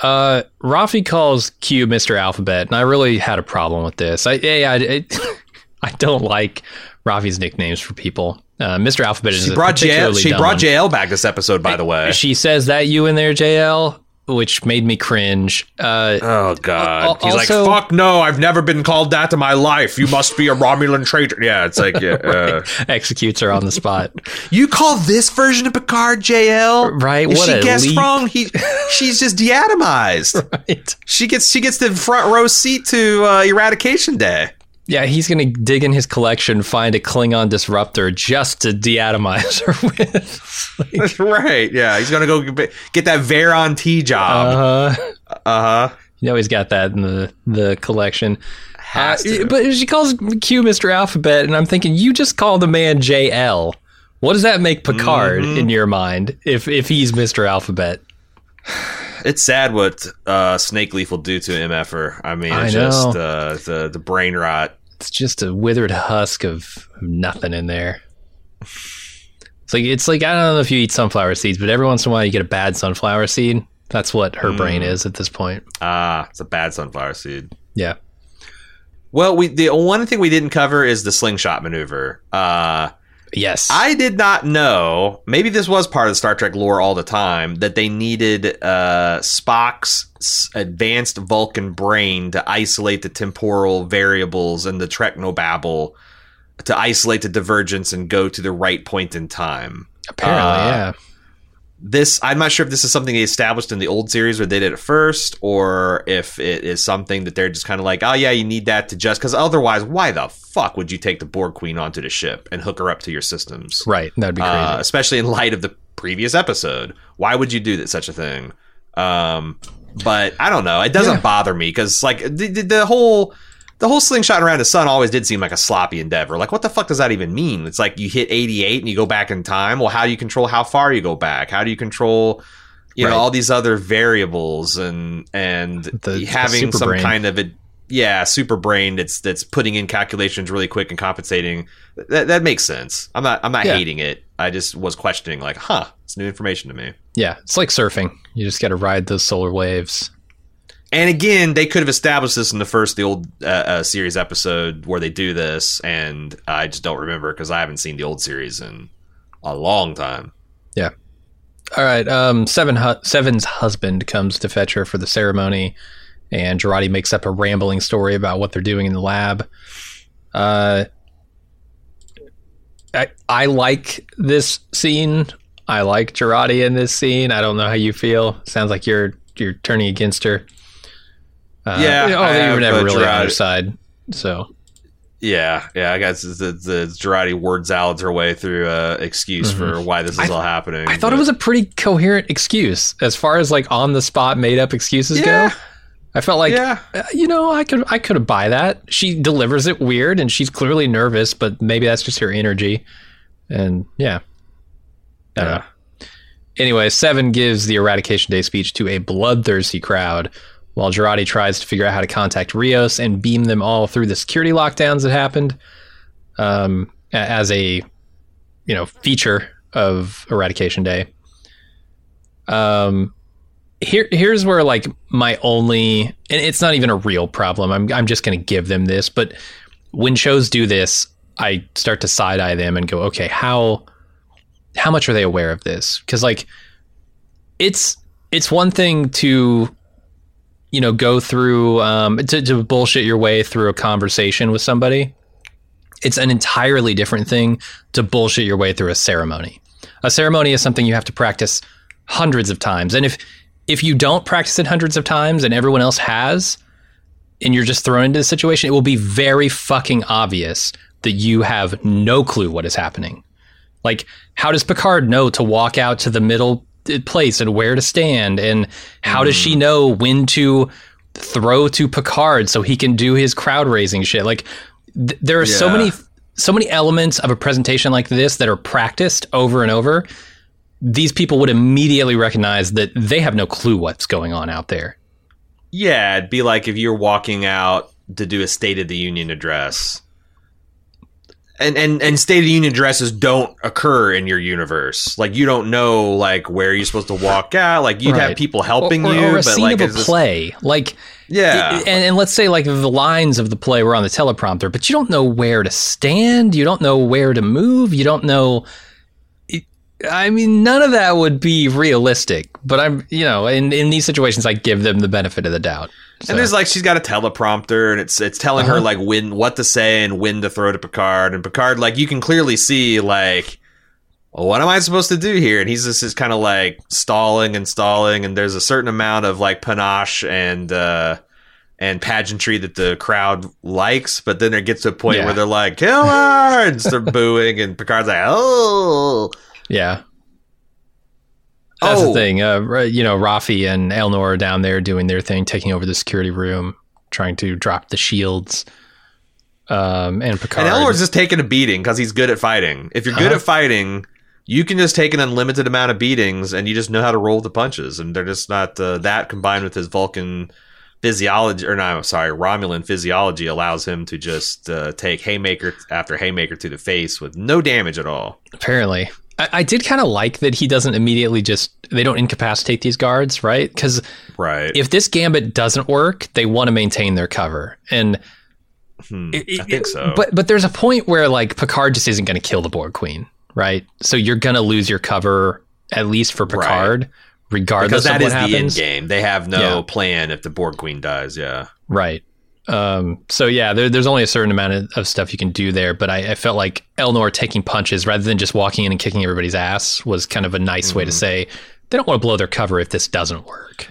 Uh, Raffi calls Q Mr. Alphabet, and I really had a problem with this. I I, I, I don't like Raffi's nicknames for people. Uh, Mr. Alphabet is She a brought JL. She brought one. JL back this episode, by the way. She says that you in there, JL, which made me cringe. Uh, Oh God! He's also- like, "Fuck no! I've never been called that in my life. You must be a Romulan traitor." Yeah, it's like, yeah, uh, executes her on the spot. you call this version of Picard JL, Right, If what she guessed leap. wrong, he she's just deatomized. right. She gets she gets the front row seat to uh, Eradication Day. Yeah, he's going to dig in his collection, find a Klingon disruptor just to deatomize her with. Like, That's right. Yeah, he's gonna go get that Varon-T job. uh, huh. Uh huh. you know he's got that in the, the collection. Uh, to. but she calls Q Mr. Alphabet, and I'm thinking, you just call the man JL. What does that make Picard Mm-hmm. in your mind if, if he's Mr. Alphabet? It's sad what uh, Snake Leaf will do to MFer. I mean, I it's know. just uh, the the brain rot. It's just a withered husk of nothing in there. It's like it's like I don't know if you eat sunflower seeds, but every once in a while you get a bad sunflower seed. That's what her brain Mm. is at this point. Ah, it's a bad sunflower seed. Yeah. Well, we the one thing we didn't cover is the slingshot maneuver. Uh, Yes. I did not know. Maybe this was part of the Star Trek lore all the time that they needed uh, Spock's advanced Vulcan brain to isolate the temporal variables and the technobabble to isolate the divergence and go to the right point in time. Apparently, uh, yeah. This I'm not sure if this is something they established in the old series where they did it first, or if it is something that they're just kind of like, oh yeah, you need that to just because otherwise, why the fuck would you take the Borg Queen onto the ship and hook her up to your systems? Right. That'd be crazy. Uh, especially in light of the previous episode. Why would you do that such a thing? Um, but I don't know. It doesn't Yeah. bother me because like the, the, the whole the whole slingshot around the sun always did seem like a sloppy endeavor. Like, what the fuck does that even mean? It's like you hit 88 and you go back in time. Well, how do you control how far you go back? How do you control, you Right. know, all these other variables and and The- the having super some brain. kind of a yeah super brain that's that's putting in calculations really quick and compensating. That that makes sense. I'm not I'm not Yeah. hating it. I just was questioning like, huh, it's new information to me. yeah. It's like surfing. You just got to ride those solar waves. And again, they could have established this in the first the old uh, uh, series episode where they do this, and I just don't remember because I haven't seen the old series in a long time. Yeah. All right. Um, Seven hu- Seven's husband comes to fetch her for the ceremony, and Jurati makes up a rambling story about what they're doing in the lab. Uh, I I like this scene. I like Jurati in this scene. I don't know how you feel. Sounds like you're you're turning against her. Uh, Yeah, Oh, I you have, were never really on her side. So Yeah, yeah, I guess the the Jurati word salads her way through uh, excuse for why this is Mm-hmm. All happening. I thought it was a pretty coherent excuse as far as like on the spot made up excuses yeah, go. I felt like yeah. Uh, you know, I could I could buy that. She delivers it weird, and she's clearly nervous, but maybe that's just her energy. And yeah, I Yeah. know. Anyway, Seven gives the Eradication Day speech to a bloodthirsty crowd, while Jurati tries to figure out how to contact Rios and beam them all through the security lockdowns that happened, um, as a you know feature of Eradication Day. Um, here here's where like my only and it's not even a real problem. I'm I'm just going to give them this, but when shows do this, I start to side eye them and go, "Okay, how how much are they aware of this?" Cuz like it's it's one thing to you know go through um to, to bullshit your way through a conversation with somebody. It's an entirely different thing to bullshit your way through a ceremony. A ceremony is something you have to practice hundreds of times. And if if you don't practice it hundreds of times and everyone else has, and you're just thrown into the situation, it will be very fucking obvious that you have no clue what is happening. Like, how does Picard know to walk out to the middle place and where to stand, and how does Mm. she know when to throw to Picard so he can do his crowd raising shit? Like th- there are so many so many elements of a presentation like this that are practiced over and over. These people would immediately recognize that they have no clue what's going on out there. Yeah, it'd be like if you're walking out to do a State of the Union address. And, and and State of the Union addresses don't occur in your universe. Like you don't know like where you're supposed to walk out. Like you'd have people helping or, you, or a but scene like of a it's just- play, like yeah, and, and let's say like the lines of the play were on the teleprompter, but you don't know where to stand, you don't know where to move, you don't know. I mean, none of that would be realistic. But I'm, you know, in in these situations, I give them the benefit of the doubt. So, And there's like she's got a teleprompter and it's it's telling her Uh-huh. like when what to say and when to throw to Picard and Picard like you can clearly see like well, what am I supposed to do here? And he's just, just kind of like stalling and stalling and there's a certain amount of like panache and uh and pageantry that the crowd likes, but then it gets to a point Yeah. where they're like, kill her and start booing and Picard's like, Oh yeah. That's Oh. the thing. Uh, you know, Raffi and Elnor are down there doing their thing, taking over the security room, trying to drop the shields. Um, and Picard. And Elnor's just taking a beating because he's good at fighting. If you're good Uh-huh. at fighting, you can just take an unlimited amount of beatings, and you just know how to roll the punches. And they're just not uh, that combined with his Vulcan physiology, or no, I'm sorry, Romulan physiology allows him to just uh, take haymaker after haymaker to the face with no damage at all. Apparently. I, I did kind of like that he doesn't immediately just, they don't incapacitate these guards, right? Because Right. if this gambit doesn't work, they want to maintain their cover. And Hmm, it- I think so. But but there's a point where like Picard just isn't going to kill the Borg Queen, right? So you're going to lose your cover at least for Picard, regardless because that of what is the end game. They have no Yeah. plan if the Borg Queen dies. Yeah. Right. Um, so yeah, there, there's only a certain amount of, of stuff you can do there, but I, I felt like Elnor taking punches rather than just walking in and kicking everybody's ass was kind of a nice way to Mm-hmm. say they don't want to blow their cover if this doesn't work.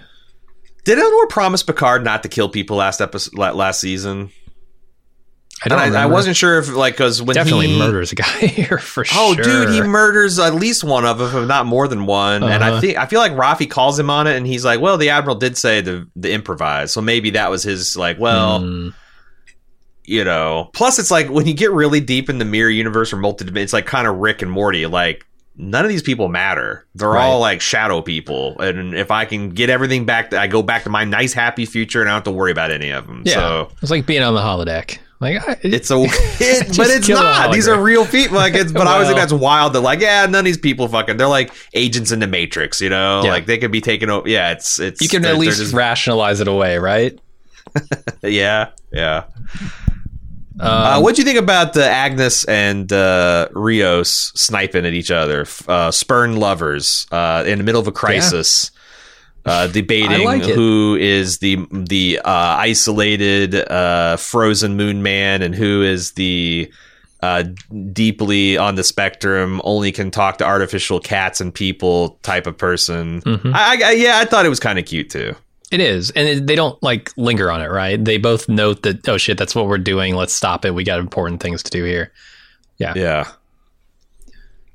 Did Elnor promise Picard not to kill people last episode, last season? I don't. I, I wasn't sure if like because when definitely he murders a guy here for Oh, sure. Oh, dude, he murders at least one of them, if not more than one. And I Uh-huh. think I feel like Raffi calls him on it, and he's like, "Well, the admiral did say the the improvise, so maybe that was his like, well, Mm, you know." Plus, it's like when you get really deep in the mirror universe or multi, it's like kind of Rick and Morty. Like none of these people matter; they're Right. all like shadow people. And if I can get everything back, I go back to my nice, happy future, and I don't have to worry about any of them. yeah, So it's like being on the holodeck. Like I, it's a, it, but it's not. These are real people. Like it's, but I always think that's wild. That like, yeah, none of these people fucking. They're like agents in the Matrix. You know, Yeah. like they could be taken over. Yeah, it's it's. you can at least just- rationalize it away, right? yeah, yeah. Um, uh, what do you think about the Agnes and uh, Rios sniping at each other, uh, spurn lovers, uh, in the middle of a crisis, uh, debating like who is the the uh, isolated uh, frozen moon man and who is the uh, deeply on the spectrum, only can talk to artificial cats and people type of person. Mm-hmm. I, I, yeah, I thought it was kind of cute too. It is, and it, they don't like linger on it, right? They both note that oh shit, that's what we're doing. Let's stop it. We got important things to do here. Yeah, yeah.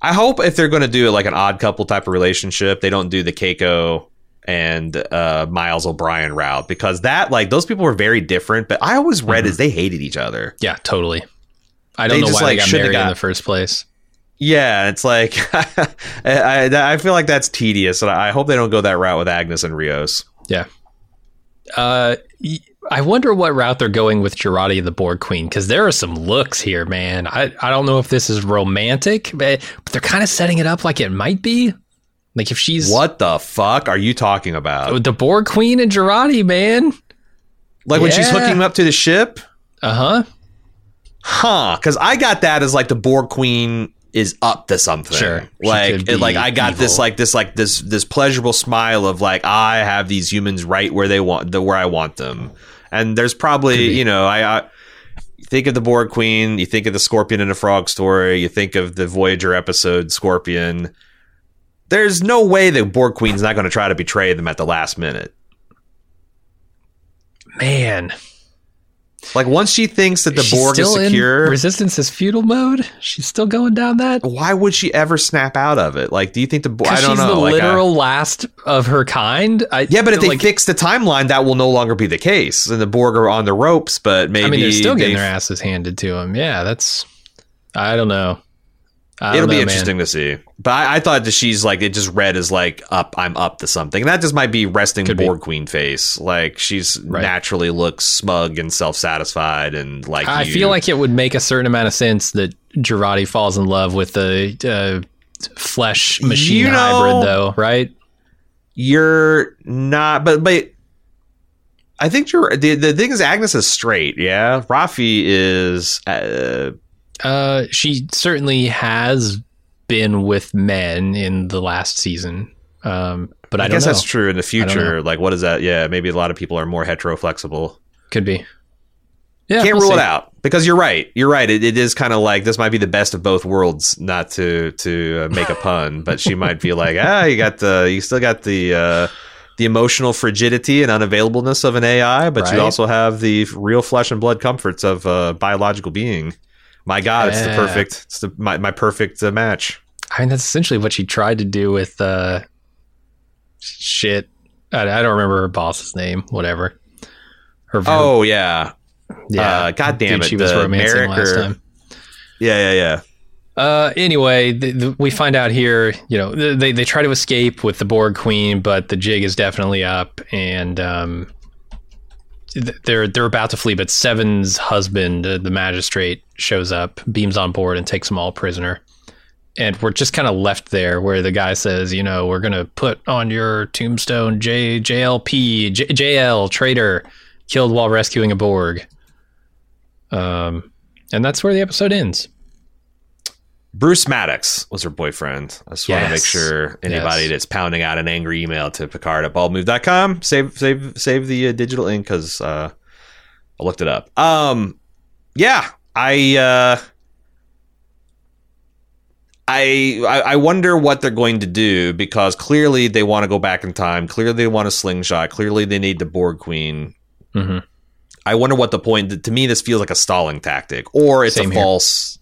I hope if they're going to do like an odd couple type of relationship, they don't do the Keiko and uh, Miles O'Brien route because that like those people were very different. But I always read as they hated each other. Yeah, totally. I don't They know just, why like, they got married in the first place. Yeah, it's like I, I feel like that's tedious, and I hope they don't go that route with Agnes and Rios. Yeah. Uh, I wonder what route they're going with Jurati and the Borg Queen because there are some looks here, man. I, I don't know if this is romantic, but, but they're kind of setting it up like it might be. Like if she's What the fuck are you talking about? the Borg Queen and Jurati, man. Like when she's hooking him up to the ship? Uh huh. Huh? Because I got that as like the Borg Queen is up to something. Sure. Like, it- like I got this, like this, like this, this pleasurable smile of like I have these humans right where they want, the where I want them. And there's probably, you know, I, I think of the Borg Queen, you think of the Scorpion and the Frog story, you think of the Voyager episode Scorpion. There's no way the Borg Queen's not going to try to betray them at the last minute. Man, Like once she thinks that the She's Borg is secure, resistance is futile mode. She's still going down that. why would she ever snap out of it? Like, do you think the Borg? I don't she's know. the like, literal last of her kind. I, yeah, but if they like, fix the timeline, that will no longer be the case, and the Borg are on the ropes. But maybe I mean, they're still getting their asses handed to them. Yeah, that's. I don't know. It'll don't be know, interesting to see. But I, I thought that she's like it just read as like up. I'm up to something. And that just might be resting Could be. Borg Queen face. Like she's Right. naturally looks smug and self satisfied and like. I you. feel like it would make a certain amount of sense that Jurati falls in love with the uh, flesh machine You know- hybrid, though, right? you're not. But but I think you're. The, the thing is, Agnes is straight. Yeah, Raffi is. Uh, Uh, she certainly has been with men in the last season. Um, but I, I, guess know. that's true in the future. Like, what is that? Yeah, maybe a lot of people are more hetero flexible. Could be. Yeah, Can't we'll rule see. it out because you're right. You're right. It, it is kind of like this might be the best of both worlds. Not to to uh, make a pun, but she might be like, ah, you got the, you still got the uh, the emotional frigidity and unavailableness of an AI, but you also have the real flesh and blood comforts of a biological being. My God, it's the perfect, it's the my, my perfect uh, match. I mean, that's essentially what she tried to do with uh, shit. I, I don't remember her boss's name. Whatever. Her. her- Oh yeah, yeah. uh, God damn dude it, She was romancing Merrick last time. yeah, yeah, yeah. Uh, anyway, we find out here, you know, th- they they try to escape with the Borg Queen, but the jig is definitely up, and um, they're they're about to flee. But Seven's husband, uh, the magistrate, shows up, beams on board, and takes them all prisoner. And we're just kind of left there, where the guy says, you know, we're gonna put on your tombstone J JLP J, JL traitor killed while rescuing a Borg. Um, and that's where the episode ends. Bruce Maddox was her boyfriend. I just want to make sure anybody Yes. that's pounding out an angry email to Picard at baldmove.com, save save save the uh, digital ink because uh, I looked it up. Um, yeah, I uh, I I I wonder what they're going to do because clearly they want to go back in time. Clearly they want a slingshot. Clearly they need the Borg Queen. hmm I wonder what the point. To me, this feels like a stalling tactic, or it's Same a here. false.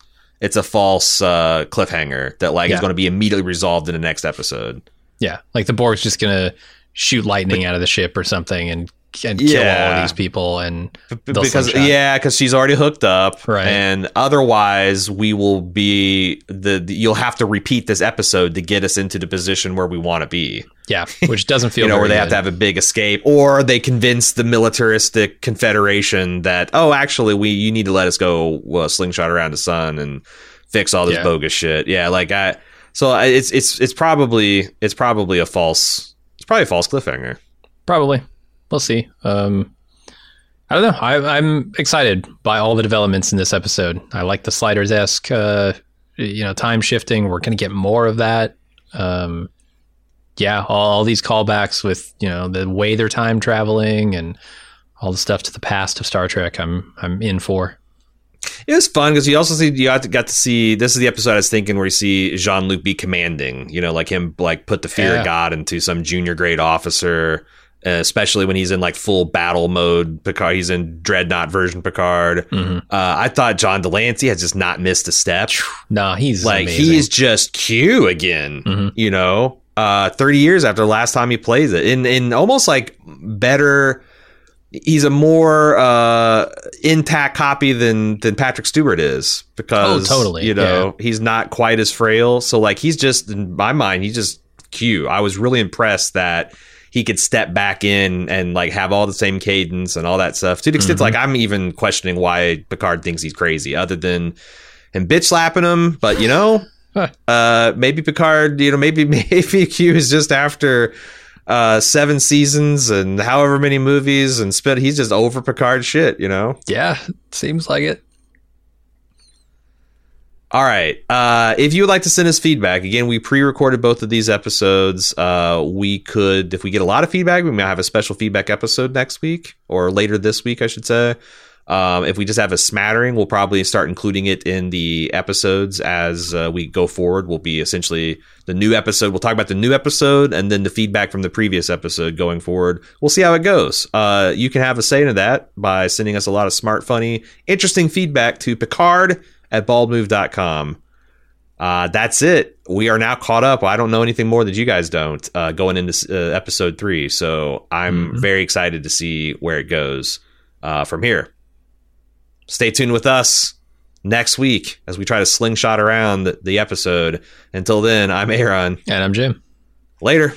It's a false uh, cliffhanger that like is going to be immediately resolved in the next episode. Yeah, like the Borg's just gonna shoot lightning out of the ship or something and and kill all Yeah. of these people and because yeah, because she's already hooked up, Right. And otherwise, we will be the, the. You'll have to repeat this episode to get us into the position where we want to be. yeah, which doesn't feel you know, where they have to have a big escape, or they convince the militaristic confederation that, oh, actually, we you need to let us go uh, slingshot around the sun and fix all this Yeah. bogus shit. Yeah, like I. So it's it's it's probably it's probably a false it's probably a false cliffhanger. Probably, we'll see. Um, I don't know. I, I'm excited by all the developments in this episode. I like the sliders esque, uh, you know, time shifting. We're gonna get more of that. Um, yeah, all, all these callbacks with you know the way they're time traveling and all the stuff to the past of Star Trek. I'm I'm in for. It was fun because you also see you got to, got to see this is the episode I was thinking where you see Jean Luc be commanding, you know, like him like put the fear Yeah. of God into some junior grade officer, especially when he's in like full battle mode. Picard, he's in dreadnought version Picard. Mhm. Uh, I thought John de Lancie has just not missed a step. Nah, he's Like amazing. he's just Q again, Mhm. you know. Uh, thirty years after the last time he plays it, in in almost like better. He's a more uh, intact copy than than Patrick Stewart is because Oh, totally, you know he's not quite as frail. So like he's just in my mind he's just Q. I was really impressed that he could step back in and like have all the same cadence and all that stuff. To the extent Mhm. like I'm even questioning why Picard thinks he's crazy, other than him bitch slapping him. But you know, uh, maybe Picard, you know, maybe maybe Q is just after uh seven seasons and however many movies and spit he's just over Picard shit, you know. yeah, seems like it. All right. Uh, if you would like to send us feedback, again, we pre-recorded both of these episodes. Uh, we could, if we get a lot of feedback, we may have a special feedback episode next week or later this week, I should say. Um, if we just have a smattering, we'll probably start including it in the episodes as uh, we go forward. We'll be essentially the new episode. We'll talk about the new episode and then the feedback from the previous episode going forward. We'll see how it goes. Uh, you can have a say in that by sending us a lot of smart, funny, interesting feedback to Picard at baldmove.com. Uh, that's it. We are now caught up. I don't know anything more that you guys don't uh, going into uh, episode three. So I'm Mhm. very excited to see where it goes uh, from here. Stay tuned with us next week as we try to slingshot around the episode. Until then, I'm Aaron. And I'm Jim. Later.